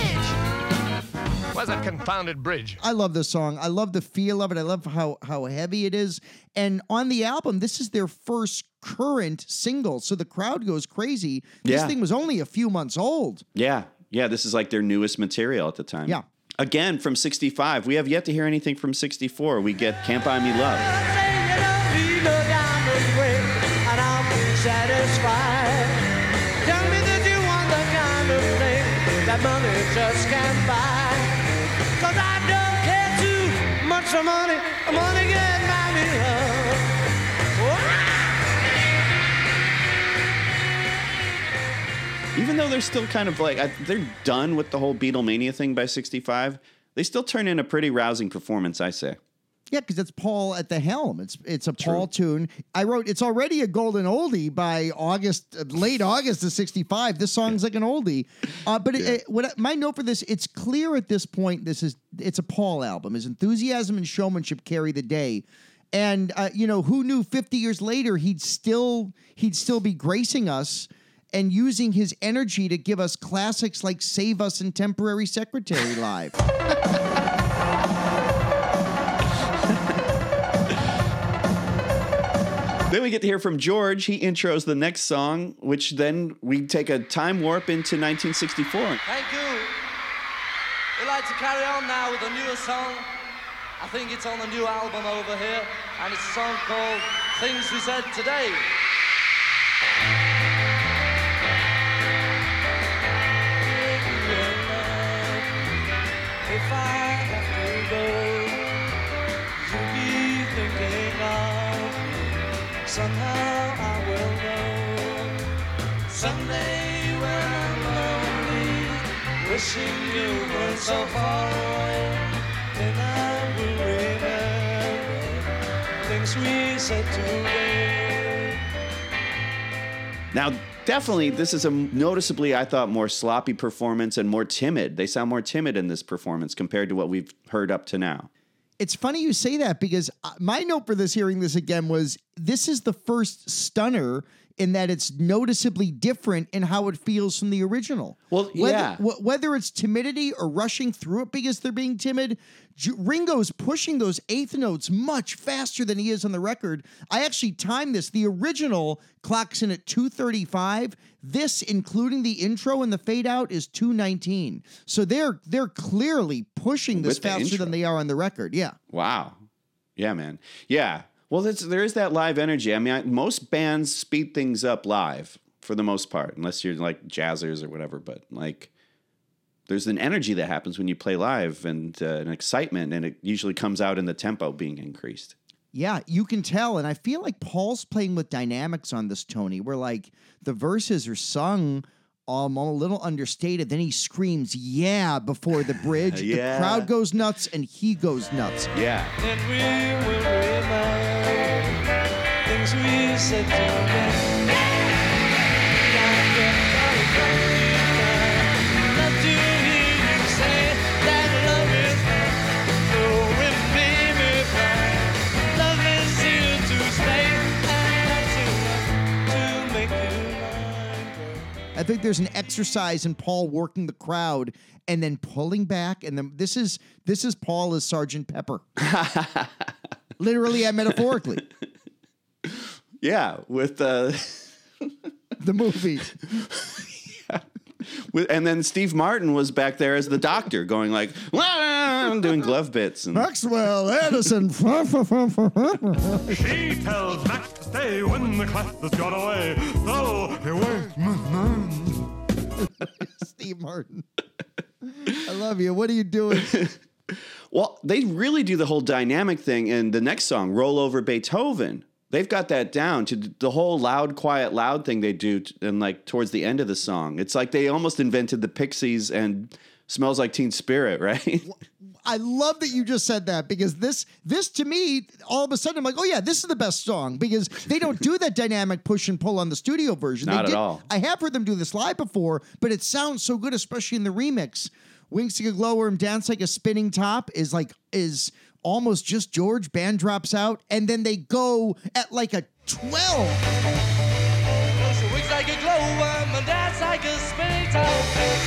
Where's that confounded bridge? I love this song. I love the feel of it. I love how how heavy it is. And on the album, this is their first current single, so the crowd goes crazy. This Yeah. thing was only a few months old. Yeah, yeah, this is like their newest material at the time. Yeah. Again, from 65. We have yet to hear anything from 64. We get Can't Buy Me Love. Even though they're still kind of like, I, they're done with the whole Beatlemania thing by 65, they still turn in a pretty rousing performance, I say. Yeah, because it's Paul at the helm. It's it's a Paul tune. I wrote it's already a golden oldie by August, uh, late August of '65. This song's like an oldie, uh, but it, it- what my note for this, it's clear at this point. This is it's a Paul album. His enthusiasm and showmanship carry the day, and uh, you know who knew 50 years later he'd still he'd still be gracing us. And using his energy to give us classics like "Save Us" and "Temporary Secretary" live. <laughs> Then we get to hear from George. He intros the next song, which then we take a time warp into 1964. Thank you. We'd like to carry on now with a newer song. I think it's on the new album over here, and it's a song called Things We Said Today. If I have to go, you'll be thinking of me. Somehow I will know. Someday when I'm lonely, wishing you were so far away, then I will remember things we said today. Now, definitely, this is a noticeably, I thought, more sloppy performance and more timid. They sound more timid in this performance compared to what we've heard up to now. It's funny you say that because uh, my note for this hearing this again was this is the first stunner in that it's noticeably different in how it feels from the original. Well, whether, yeah. wh- whether it's timidity or rushing through it because they're being timid, J- Ringo's pushing those eighth notes much faster than he is on the record. I actually timed this. The original clocks in at 235. This, including the intro and the fade out, is 219. So they're they're clearly pushing this With faster than they are on the record. Yeah. Wow. Yeah, man. Yeah. Well, that's, there is that live energy. I mean, I, most bands speed things up live for the most part, unless you're like jazzers or whatever. But like, there's an energy that happens when you play live and uh, an excitement, and it usually comes out in the tempo being increased. Yeah, you can tell. And I feel like Paul's playing with dynamics on this, Tony, where like the verses are sung um, a little understated. Then he screams, yeah, before the <laughs> bridge. Yeah. The crowd goes nuts and he goes nuts. Yeah. Then we will remember things we said today. I think there's an exercise in Paul working the crowd and then pulling back. And then this is this is Paul as Sergeant Pepper. <laughs> Literally and metaphorically. Yeah, with uh, the movie. <laughs> with, and then Steve Martin was back there as the doctor, going like, I'm doing glove bits. And, Maxwell Edison. <laughs> She tells Max to stay when the class has got away. So he waits. <laughs> Steve Martin. I love you. What are you doing? <laughs> Well, they really do the whole dynamic thing in the next song, Roll Over Beethoven. They've got that down to the whole loud, quiet, loud thing they do t- and like towards the end of the song. It's like they almost invented the Pixies and Smells Like Teen Spirit, right? I love that you just said that because this this to me all of a sudden I'm like, oh yeah, this is the best song because they don't do that dynamic push and pull on the studio version. Not they at did- all. I have heard them do this live before, but it sounds so good, especially in the remix. Wings like a glowworm, dance like a spinning top is like is almost just George. Band drops out, and then they go at like a twelve. She wigs like a glowworm and dance like a spinning top.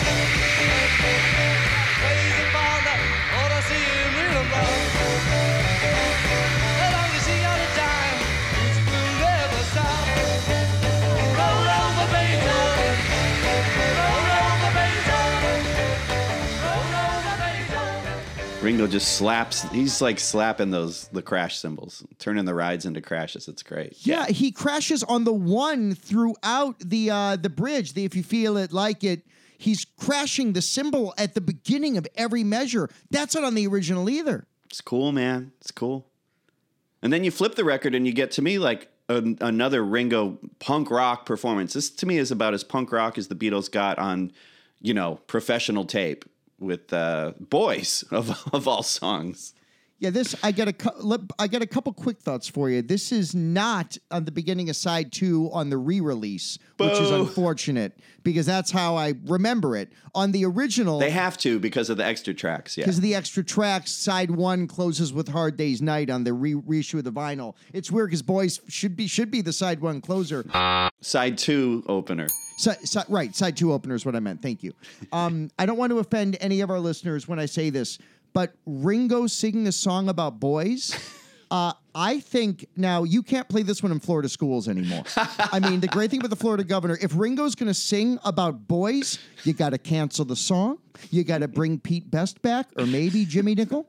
Ringo just slaps, he's like slapping those, the crash cymbals, turning the rides into crashes. It's great. Yeah, he crashes on the one throughout the uh the bridge. The if you feel it like it, he's crashing the cymbal at the beginning of every measure. That's not on the original either. It's cool, man. It's cool. And then you flip the record and you get to me like an, another Ringo punk rock performance. This to me is about as punk rock as the Beatles got on, you know, professional tape with uh, boys of, <laughs> of all songs. Yeah, this I got a I got a couple quick thoughts for you. This is not on the beginning of side two on the re-release, which is unfortunate because that's how I remember it. On the original, They have to because of the extra tracks. Yeah. because of the extra tracks. Side one closes with "Hard Day's Night" on the re- reissue of the vinyl. It's weird because "Boys" should be should be the side one closer. Side two opener. Si- si- right, side two opener is what I meant. Thank you. Um, I don't want to offend any of our listeners when I say this, but Ringo singing a song about boys. <laughs> Uh, I think now you can't play this one in Florida schools anymore. I mean, the great thing about the Florida governor, if Ringo's going to sing about boys, you got to cancel the song. You got to bring Pete Best back, or maybe Jimmie Nicol,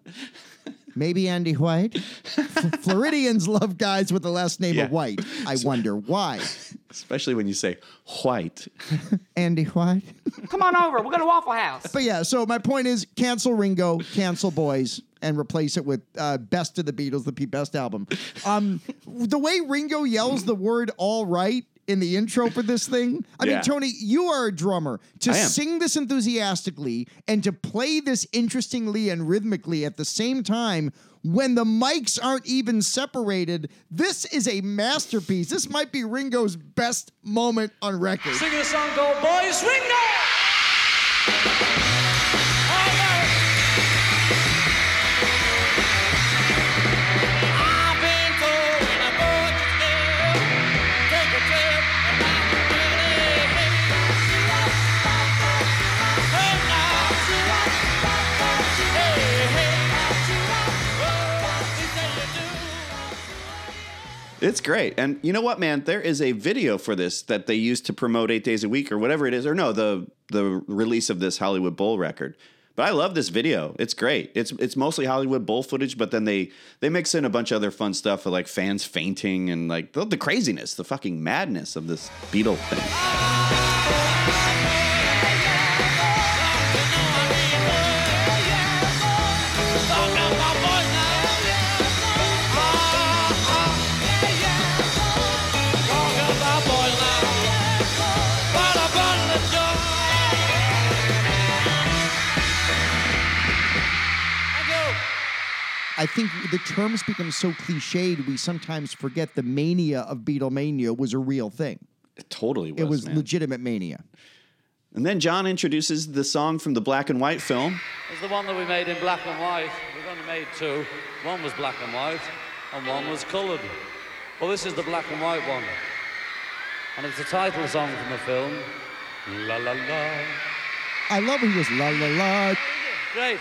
maybe Andy White. <laughs> F- Floridians love guys with the last name Yeah. of White. I wonder why. <laughs> Especially when you say white. <laughs> Andy White. Come on over. We're going to Waffle House. But yeah, so my point is cancel Ringo, cancel Boys, and replace it with uh, Best of the Beatles, the Pete Best album. Um, the way Ringo yells the word "all right" in the intro for this thing. I Yeah. mean, Tony, you are a drummer. To I am. sing this enthusiastically and to play this interestingly and rhythmically at the same time. When the mics aren't even separated, this is a masterpiece. This might be Ringo's best moment on record. Singing the song called Boys Ringo! It's great. And you know what, man? There is a video for this that they used to promote eight days a week or whatever it is, or no, the the release of this Hollywood Bowl record. But I love this video. It's great. It's it's mostly Hollywood Bowl footage, but then they they mix in a bunch of other fun stuff like fans fainting and like the, the craziness, the fucking madness of this Beatle thing. Think the terms become so cliched, we sometimes forget the mania of Beatlemania was a real thing. It totally was. it was man. legitimate mania. And then John introduces the song from the black and white film. It's the one that we made in black and white. We've only made two. One was black and white, and one was coloured. Well, this is the black and white one. And it's the title song from the film. La la la. I love when he was la la la. Great.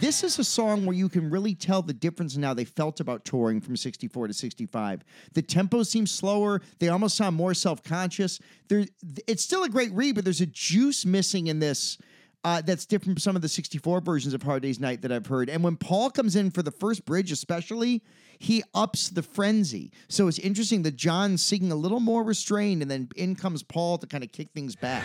this is a song where you can really tell the difference in how they felt about touring from 64 to 65. The tempo seems slower. They almost sound more self-conscious. It's still a great read, but there's a juice missing in this uh, that's different from some of the 64 versions of Hard Day's Night that I've heard. And when Paul comes in for the first bridge, especially, he ups the frenzy. So it's interesting that John's singing a little more restrained, and then in comes Paul to kind of kick things back.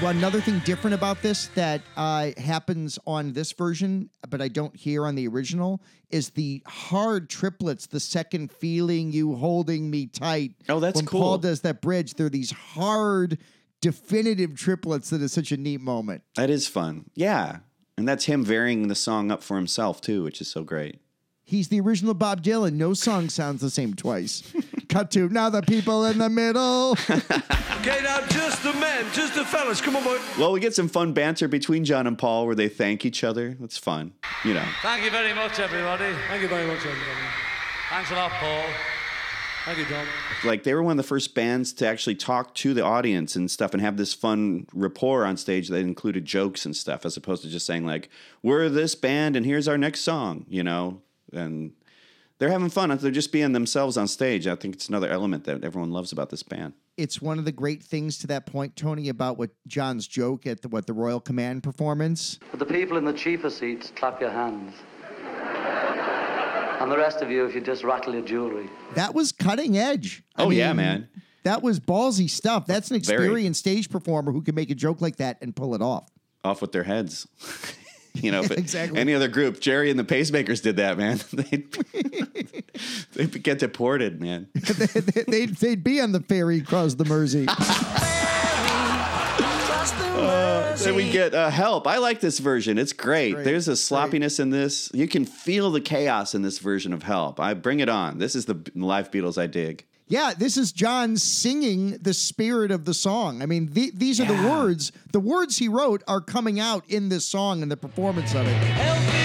Well, another thing different about this that uh, happens on this version, but I don't hear on the original, is the hard triplets. The second feeling you holding me tight. Oh, that's when Paul does that bridge, they're these hard, definitive triplets that is such a neat moment. That is fun. Yeah. And that's him varying the song up for himself too, which is so great. He's the original Bob Dylan. No song sounds the same twice. <laughs> Cut to now the people in the middle. <laughs> Okay, now just the men, just the fellas. Come on, boy. Well, we get some fun banter between John and Paul where they thank each other. That's fun. You know. Thank you very much, everybody. Thank you very much, everybody. Thanks a lot, Paul. Thank you, Tom. Like they were one of the first bands to actually talk to the audience and stuff and have this fun rapport on stage that included jokes and stuff as opposed to just saying like, "We're this band and here's our next song," you know. And they're having fun. They're just being themselves on stage. I think it's another element that everyone loves about this band. it's one of the great things to that point, Tony, about what John's joke at the, what the Royal Command performance. For the people in the cheaper seats, clap your hands. and the rest of you, if you just rattle your jewelry. That was cutting edge. I Oh, yeah, man. That was ballsy stuff. That's an Very. experienced stage performer who can make a joke like that and pull it off. Off with their heads. <laughs> <laughs> you know, if exactly. any other group, Gerry and the Pacemakers did that, man. <laughs> they'd, <laughs> they'd get deported, man. they'd, they'd be on the ferry across the Mersey. Uh, then we get uh, help. I like this version. It's great. Great, There's a sloppiness in this. You can feel the chaos in this version of help. I bring it on. This is the live Beatles I dig. Yeah, this is John singing the spirit of the song. I mean, the, these are the words. The words he wrote are coming out in this song and the performance of it.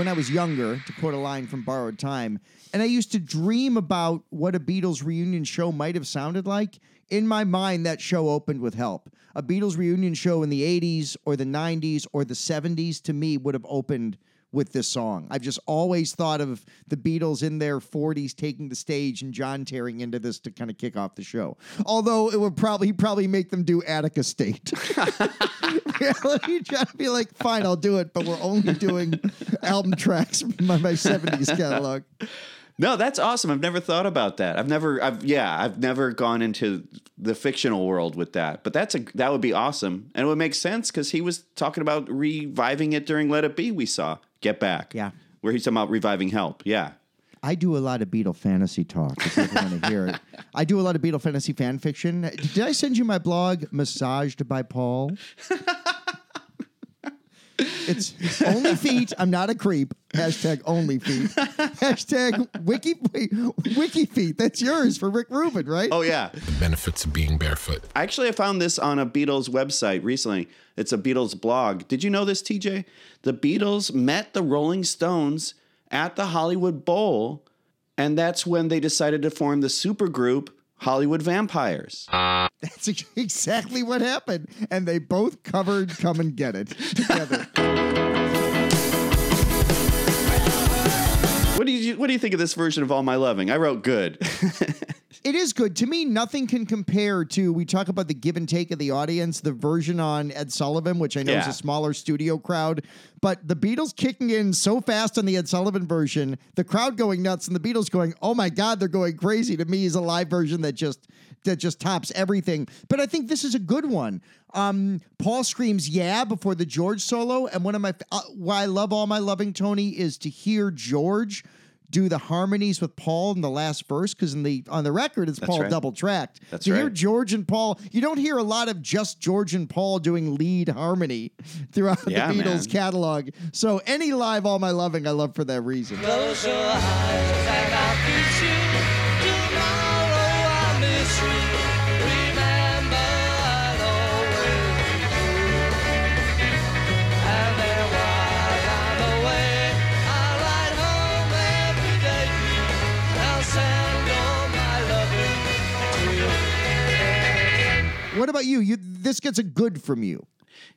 When I was younger, to quote a line from Borrowed Time, and I used to dream about what a Beatles reunion show might have sounded like. In my mind, that show opened with Help. A Beatles reunion show in the 80s or the 90s or the 70s to me would have opened with this song. I've just always thought of the Beatles in their 40s taking the stage and John tearing into this to kind of kick off the show. Although it would probably probably make them do Attica State. <laughs> <laughs> me try to be like, fine, I'll do it, but we're only doing album tracks from my, my 70s catalog. No, that's awesome. I've never thought about that. I've never, I've yeah, I've never gone into the fictional world with that. But that's a that would be awesome, and it would make sense because he was talking about reviving it during Let It Be. We saw Get Back, Yeah. where he's talking about reviving Help. Yeah, I do a lot of Beatle fantasy talk if you want to hear it. <laughs> I do a lot of Beatle fantasy fan fiction. Did I send you my blog, Massaged by Paul? <laughs> It's only feet. I'm not a creep. Hashtag only feet. Hashtag wiki wiki feet. That's yours for Rick Rubin, right? Oh yeah. The benefits of being barefoot. Actually, I found this on a Beatles website recently. It's a Beatles blog. Did you know this, TJ? The Beatles met the Rolling Stones at the Hollywood Bowl, and that's when they decided to form the supergroup Hollywood Vampires. <laughs> That's exactly what happened. And they both covered Come and Get It together. What do you What do you think of this version of All My Loving? I wrote good. <laughs> It is good. To me, nothing can compare to, we talk about the give and take of the audience, the version on Ed Sullivan, which I know is a smaller studio crowd, but the Beatles kicking in so fast on the Ed Sullivan version, the crowd going nuts and the Beatles going, oh my God, they're going crazy. To me is a live version that just that just tops everything. But I think this is a good one. Um, Paul screams "Yeah" before the George solo, and one of my uh, why I love all my loving Tony is to hear George do the harmonies with Paul in the last verse because in the on the record it's That's Paul right. double tracked. That's to hear. George and Paul, you don't hear a lot of just George and Paul doing lead harmony <laughs> throughout Yeah, the Beatles man. catalog. So any live All My Loving, I love for that reason. This gets a good from you.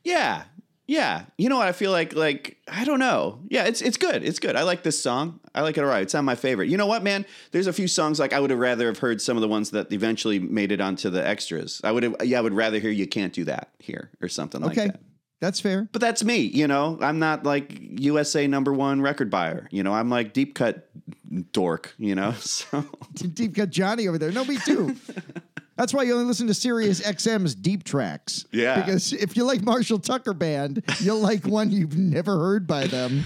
yeah, yeah. You know what? I feel like like I don't know. Yeah, it's it's good. It's good. I like this song. I like it all right. It's not my favorite. You know what, man? There's a few songs like I would have rather have heard some of the ones that eventually made it onto the extras. I would have. Yeah, I would rather hear "You Can't Do That" here or something like Okay. that. That's fair. But that's me, you know. I'm not like USA number one record buyer. You know, I'm like deep cut dork. You know, <laughs> so Deep cut Johnny over there. No, me too. <laughs> That's why you only listen to Sirius XM's deep tracks. Yeah. Because if you like Marshall Tucker Band, you'll like one you've never heard by them.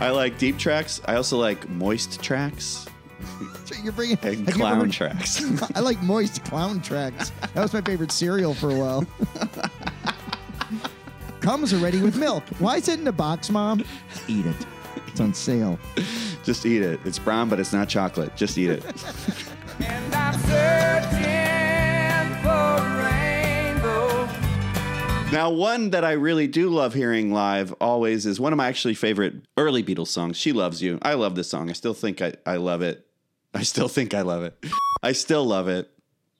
I like deep tracks. I also like moist tracks So you're bringing and have you ever clown heard- tracks. <laughs> I like moist clown tracks. That was my favorite cereal for a while. <laughs> Comes already with milk. Why is it in a box, Mom? Eat it. It's on sale. Just eat it. It's brown, but it's not chocolate. Just eat it. <laughs> Now, one that I really do love hearing live always is one of my actually favorite early Beatles songs. She Loves You. I love this song. I still think I, I love it. I still think I love it. I still love it.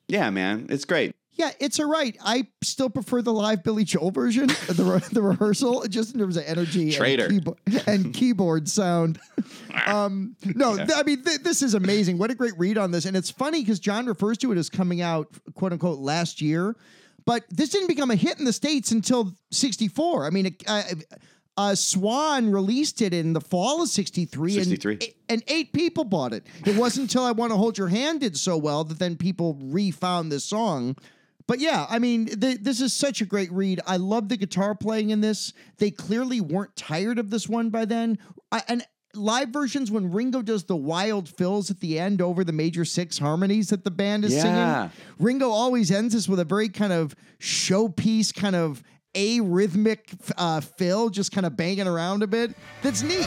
Yeah, man. It's great. Yeah, it's all right. I still prefer the live Billy Joel version, the re- <laughs> the rehearsal, just in terms of energy Traitor. and, keyboard, <laughs> and keyboard sound. <laughs> Um, no, th- I mean th- this is amazing. What a great read on this, and it's funny because John refers to it as coming out quote unquote last year, but this didn't become a hit in the states until '64. I mean, it, I, uh, Swan released it in the fall of 63, 63. And, and eight people bought it. It wasn't until I Want to Hold Your Hand did so well that then people refound this song. But yeah, I mean, th- this is such a great read. I love the guitar playing in this. They clearly weren't tired of this one by then. I, and live versions, when Ringo does the wild fills at the end over the major six harmonies that the band is Yeah. singing, Ringo always ends this with a very kind of showpiece, kind of a rhythmic uh, fill, just kind of banging around a bit. That's neat.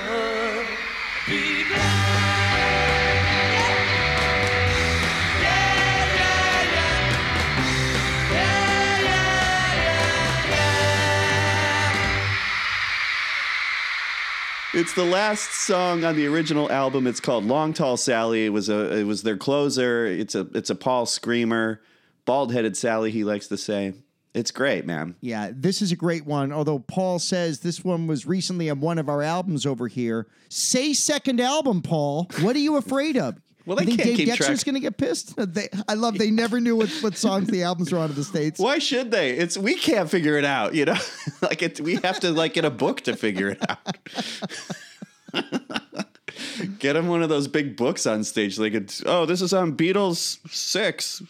It's the last song on the original album. It's called "Long Tall Sally." It was a it was their closer. It's a it's a Paul screamer, bald headed Sally. He likes to say. It's great, man. Yeah, this is a great one. Although Paul says this one was recently on one of our albums over here. Say second album, Paul. What are you afraid of? Well, you they think can't Dave keep Dexter's track. going to get pissed? They, I love they never knew what, what songs the albums were on in the states. Why should they? It's we can't figure it out. You know, <laughs> like it, we have to like get a book to figure it out. <laughs> Get them one of those big books on stage. They could. Oh, this is on Beatles six.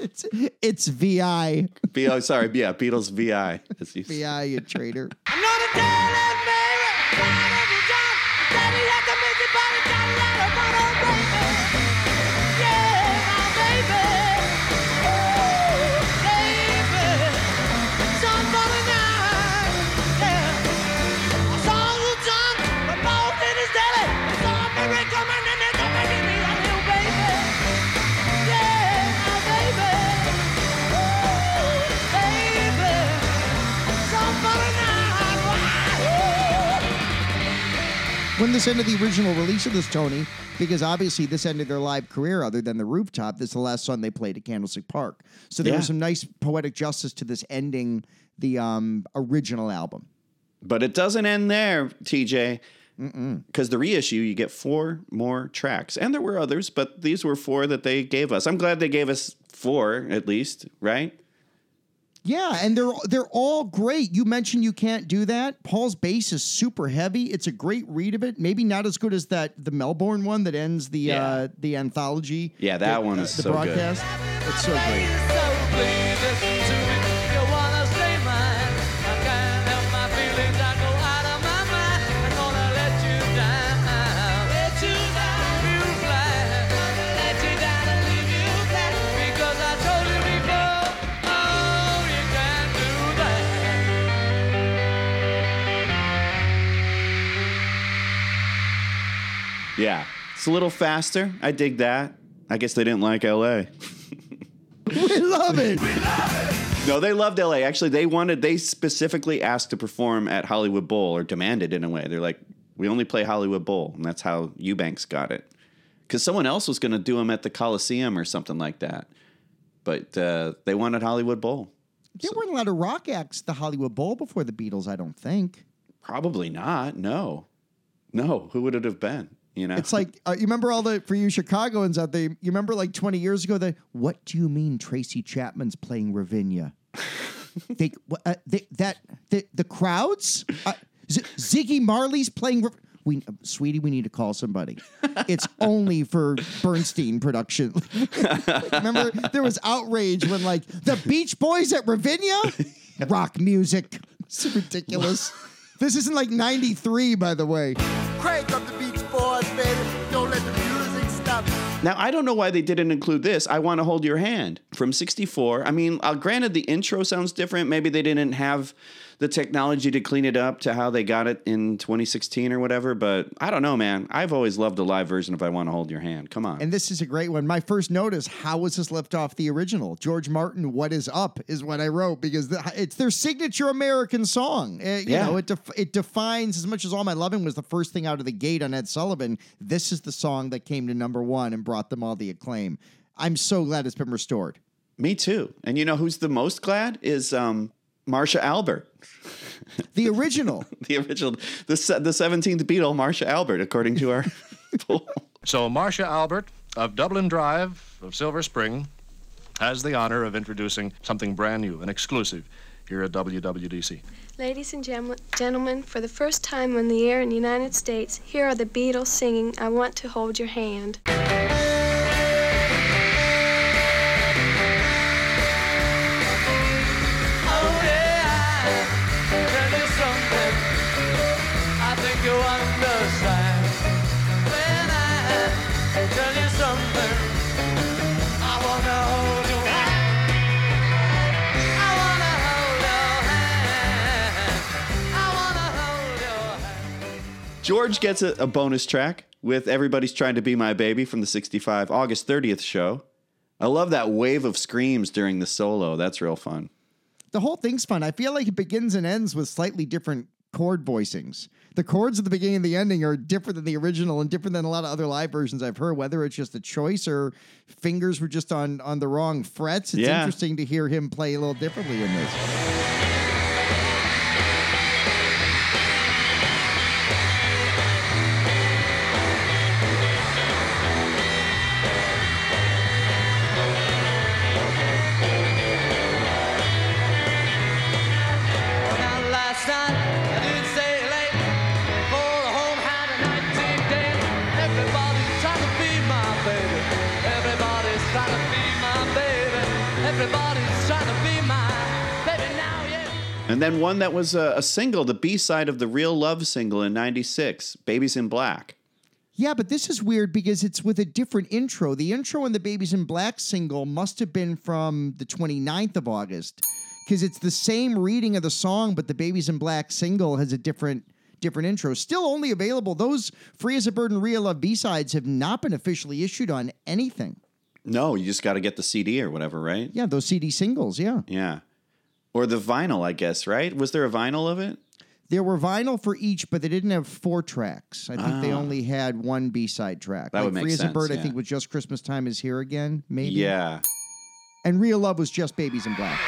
It's, it's VI. B- oh, sorry, yeah, Beatles VI. as you say. VI, you traitor. When this ended the original release of this, Tony, because obviously this ended their live career other than the rooftop, this is the last song they played at Candlestick Park. So there Yeah. was some nice poetic justice to this ending the um, original album. But it doesn't end there, TJ. Because the reissue, you get four more tracks. And there were others, but these were four that they gave us. I'm glad they gave us four, at least, right? Yeah, and they're they're all great. You mentioned you can't do that. Paul's bass is super heavy. It's a great read of it. Maybe not as good as that the Melbourne one that ends the Yeah. uh, the anthology. Yeah, that the- one uh, is the so good. broadcast. It's so great. Yeah. It's a little faster. I dig that. I guess they didn't like LA. <laughs> we love it. No, they loved LA. Actually, they wanted, they specifically asked to perform at Hollywood Bowl or demanded in a way. They're like, we only play Hollywood Bowl. And that's how Eubanks got it. Because someone else was going to do them at the Coliseum or something like that. But uh, they wanted Hollywood Bowl. There weren't a lot of rock acts at the Hollywood Bowl before the Beatles. I don't think. Probably not. No. No. Who would it have been? You know? It's like uh, you remember all the for you Chicagoans out there. You remember like twenty years ago that what do you mean Tracy Chapman's playing Ravinia? <laughs> they, uh, they that the the crowds. Uh, Z- Ziggy Marley's playing. Rav- we, sweetie, we need to call somebody. It's <laughs> only for Bernstein production. <laughs> remember, there was outrage when like the Beach Boys at Ravinia, rock music. It's ridiculous. This isn't like '93, by the way. Crank up the Beach Baby. Don't let the music stop. Now, I don't know why they didn't include this. I Want to Hold Your Hand from 64. I mean, uh, granted, the intro sounds different. Maybe they didn't have the technology to clean it up to how they got it in 2016 or whatever. But I don't know, man. I've always loved a live version of I Want to Hold Your Hand. Come on. And this is a great one. My first note is how was this left off the original? George Martin, "What Is Up" is what I wrote because the, it's their signature American song. Uh, you Yeah. know, it def- it defines as much as "All My Loving" was the first thing out of the gate on Ed Sullivan. This is the song that came to number one and brought them all the acclaim. I'm so glad it's been restored. Me too. And you know who's the most glad is um, Marsha Albert. The original. <laughs> the original, the the 17th Beatle, Marsha Albert, according to our <laughs> poll. So, Marsha Albert of Dublin Drive of Silver Spring has the honor of introducing something brand new and exclusive here at WWDC. Ladies and gem- gentlemen, for the first time on the air in the United States, here are the Beatles singing I Want to Hold Your Hand. George gets a, a bonus track with Everybody's Trying to Be My Baby from the 65 August 30th show. I love that wave of screams during the solo. That's real fun. The whole thing's fun. I feel like it begins and ends with slightly different chord voicings. The chords at the beginning and the ending are different than the original and different than a lot of other live versions I've heard, whether it's just a choice or fingers were just on on the wrong frets. It's Yeah. interesting to hear him play a little differently in this. Then one that was a, a single, the B side of the Real Love single in 96, Babies in Black. Yeah, but this is weird because it's with a different intro. The intro in the Babies in Black single must have been from the 29th of August because it's the same reading of the song, but the Babies in Black single has a different different intro. Still only available. Those Free as a Bird and Real Love B-sides have not been officially issued on anything. No, you just got to get the CD or whatever, right? Yeah, those CD singles, yeah. Yeah. Or the vinyl, I guess, right? Was there a vinyl of it? There were vinyl for each, but they didn't have four tracks. I think they Ah. only had one B-side track. That like would make Free as a sense, Bird, I yeah. think was just Christmas Time is Here Again, maybe. Yeah. And Real Love was just Babies in Black.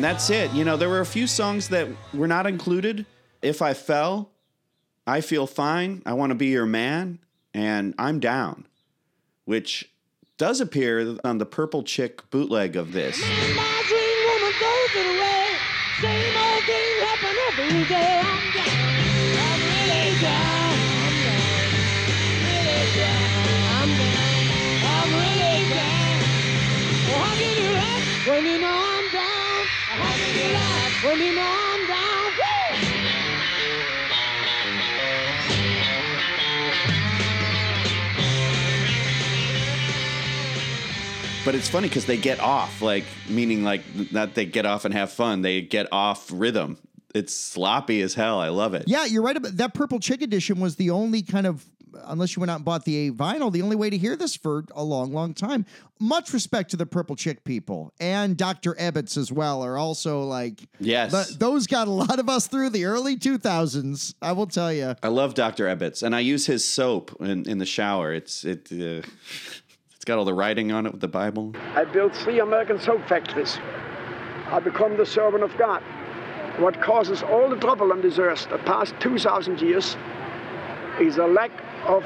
And that's it. You know, there were a few songs that were not included. If I Fell, I Feel Fine, I Want to Be Your Man, and I'm Down, which does appear on the Purple Chick bootleg of this. When you know I'm down? But it's funny because they get off, like, meaning like not they get off and have fun, they get off rhythm. It's sloppy as hell. I love it. Yeah, you're right about that. Purple Chick edition was the only kind of, unless you went out and bought the vinyl, the only way to hear this for a long, long time. Much respect to the Purple Chick people and Dr. Ebbetts as well are also like, Yes. th- those got a lot of us through the early 2000s. I will tell you. I love Dr. Ebbetts, and I use his soap in, in the shower. It's it uh, <laughs> it's got all the writing on it with the Bible. I built three American soap factories. I become the servant of God. What causes all the trouble on this earth the past 2,000 years is a lack of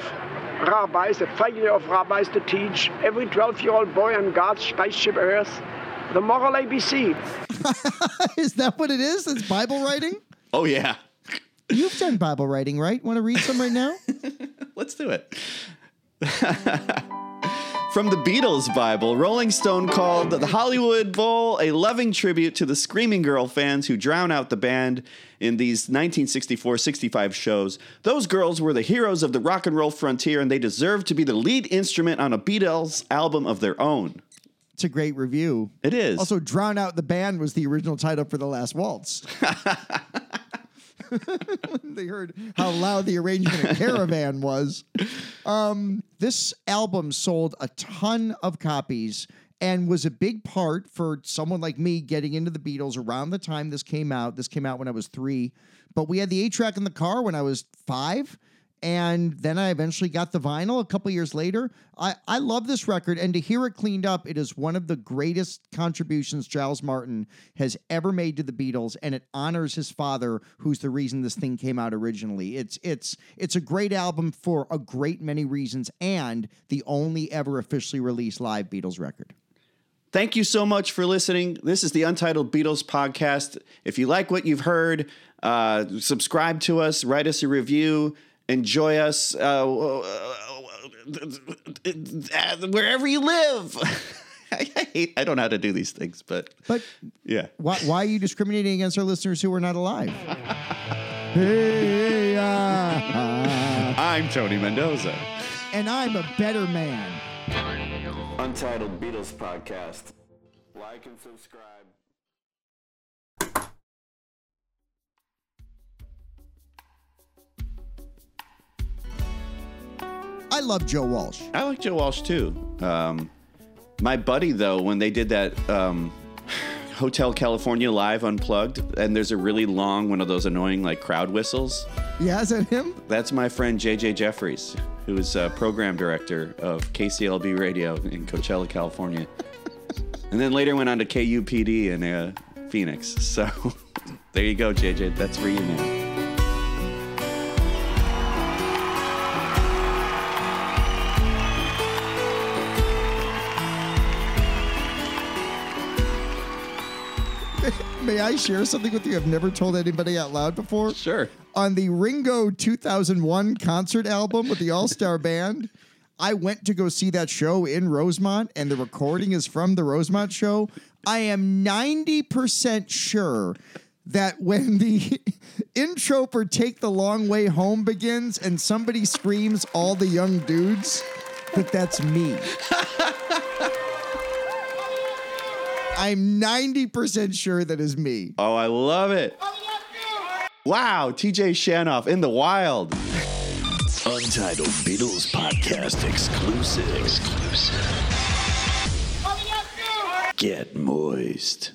rabbis, a failure of rabbis to teach every 12-year-old boy on God's spaceship Earth the moral ABC. <laughs> is that what it is? It's Bible writing? <laughs> Oh yeah. You've done Bible writing, right? Want to read some right now? <laughs> Let's do it. From the Beatles Bible, Rolling Stone called the Hollywood Bowl a loving tribute to the Screaming Girl fans who drown out the band in these 1964 65 shows. Those girls were the heroes of the rock and roll frontier, and they deserve to be the lead instrument on a Beatles album of their own. It's a great review. It is. Also, Drown Out the Band was the original title for The Last Waltz. <laughs> <laughs> they heard how loud the arrangement of Caravan was. Um, this album sold a ton of copies and was a big part for someone like me getting into the Beatles around the time this came out. This came out when I was three, but we had the eight track in the car when I was five. And then I eventually got the vinyl a couple years later. I, I love this record, and to hear it cleaned up, it is one of the greatest contributions Giles Martin has ever made to the Beatles, and it honors his father, who's the reason this thing came out originally. It's it's it's a great album for a great many reasons, and the only ever officially released live Beatles record. Thank you so much for listening. This is the Untitled Beatles podcast. If you like what you've heard, uh, subscribe to us, write us a review, enjoy us uh, wherever you live. <laughs> I, hate, I don't know how to do these things, but But yeah. why, why are you discriminating against our listeners who are not alive? hey, ah, I'm Tony Mendoza. and I'm a better man. Untitled Beatles podcast. Like and subscribe. I love Joe Walsh. I like Joe Walsh too. Um, my buddy, though, when they did that um, <sighs> Hotel California Live Unplugged, and there's a really long one of those annoying like crowd whistles. Yeah, is that him? That's my friend JJ Jeffries, who is a program director of KCLB Radio in Coachella, California, <laughs> and then later went on to KUPD in uh, Phoenix. So <laughs> there you go, JJ. That's for you now. I share something with you I've never told anybody out loud before? Sure. On the Ringo 2001 concert album with the All Star <laughs> Band, I went to go see that show in Rosemont, and the recording is from the Rosemont show. I am 90% sure that when the <laughs> intro for Take the Long Way Home begins and somebody screams, All the Young Dudes, that that's me. <laughs> I'm 90% sure that is me. Oh, I love it. Wow, TJ Shanoff in the wild. Untitled Beatles Podcast exclusive. Exclusive. Get moist.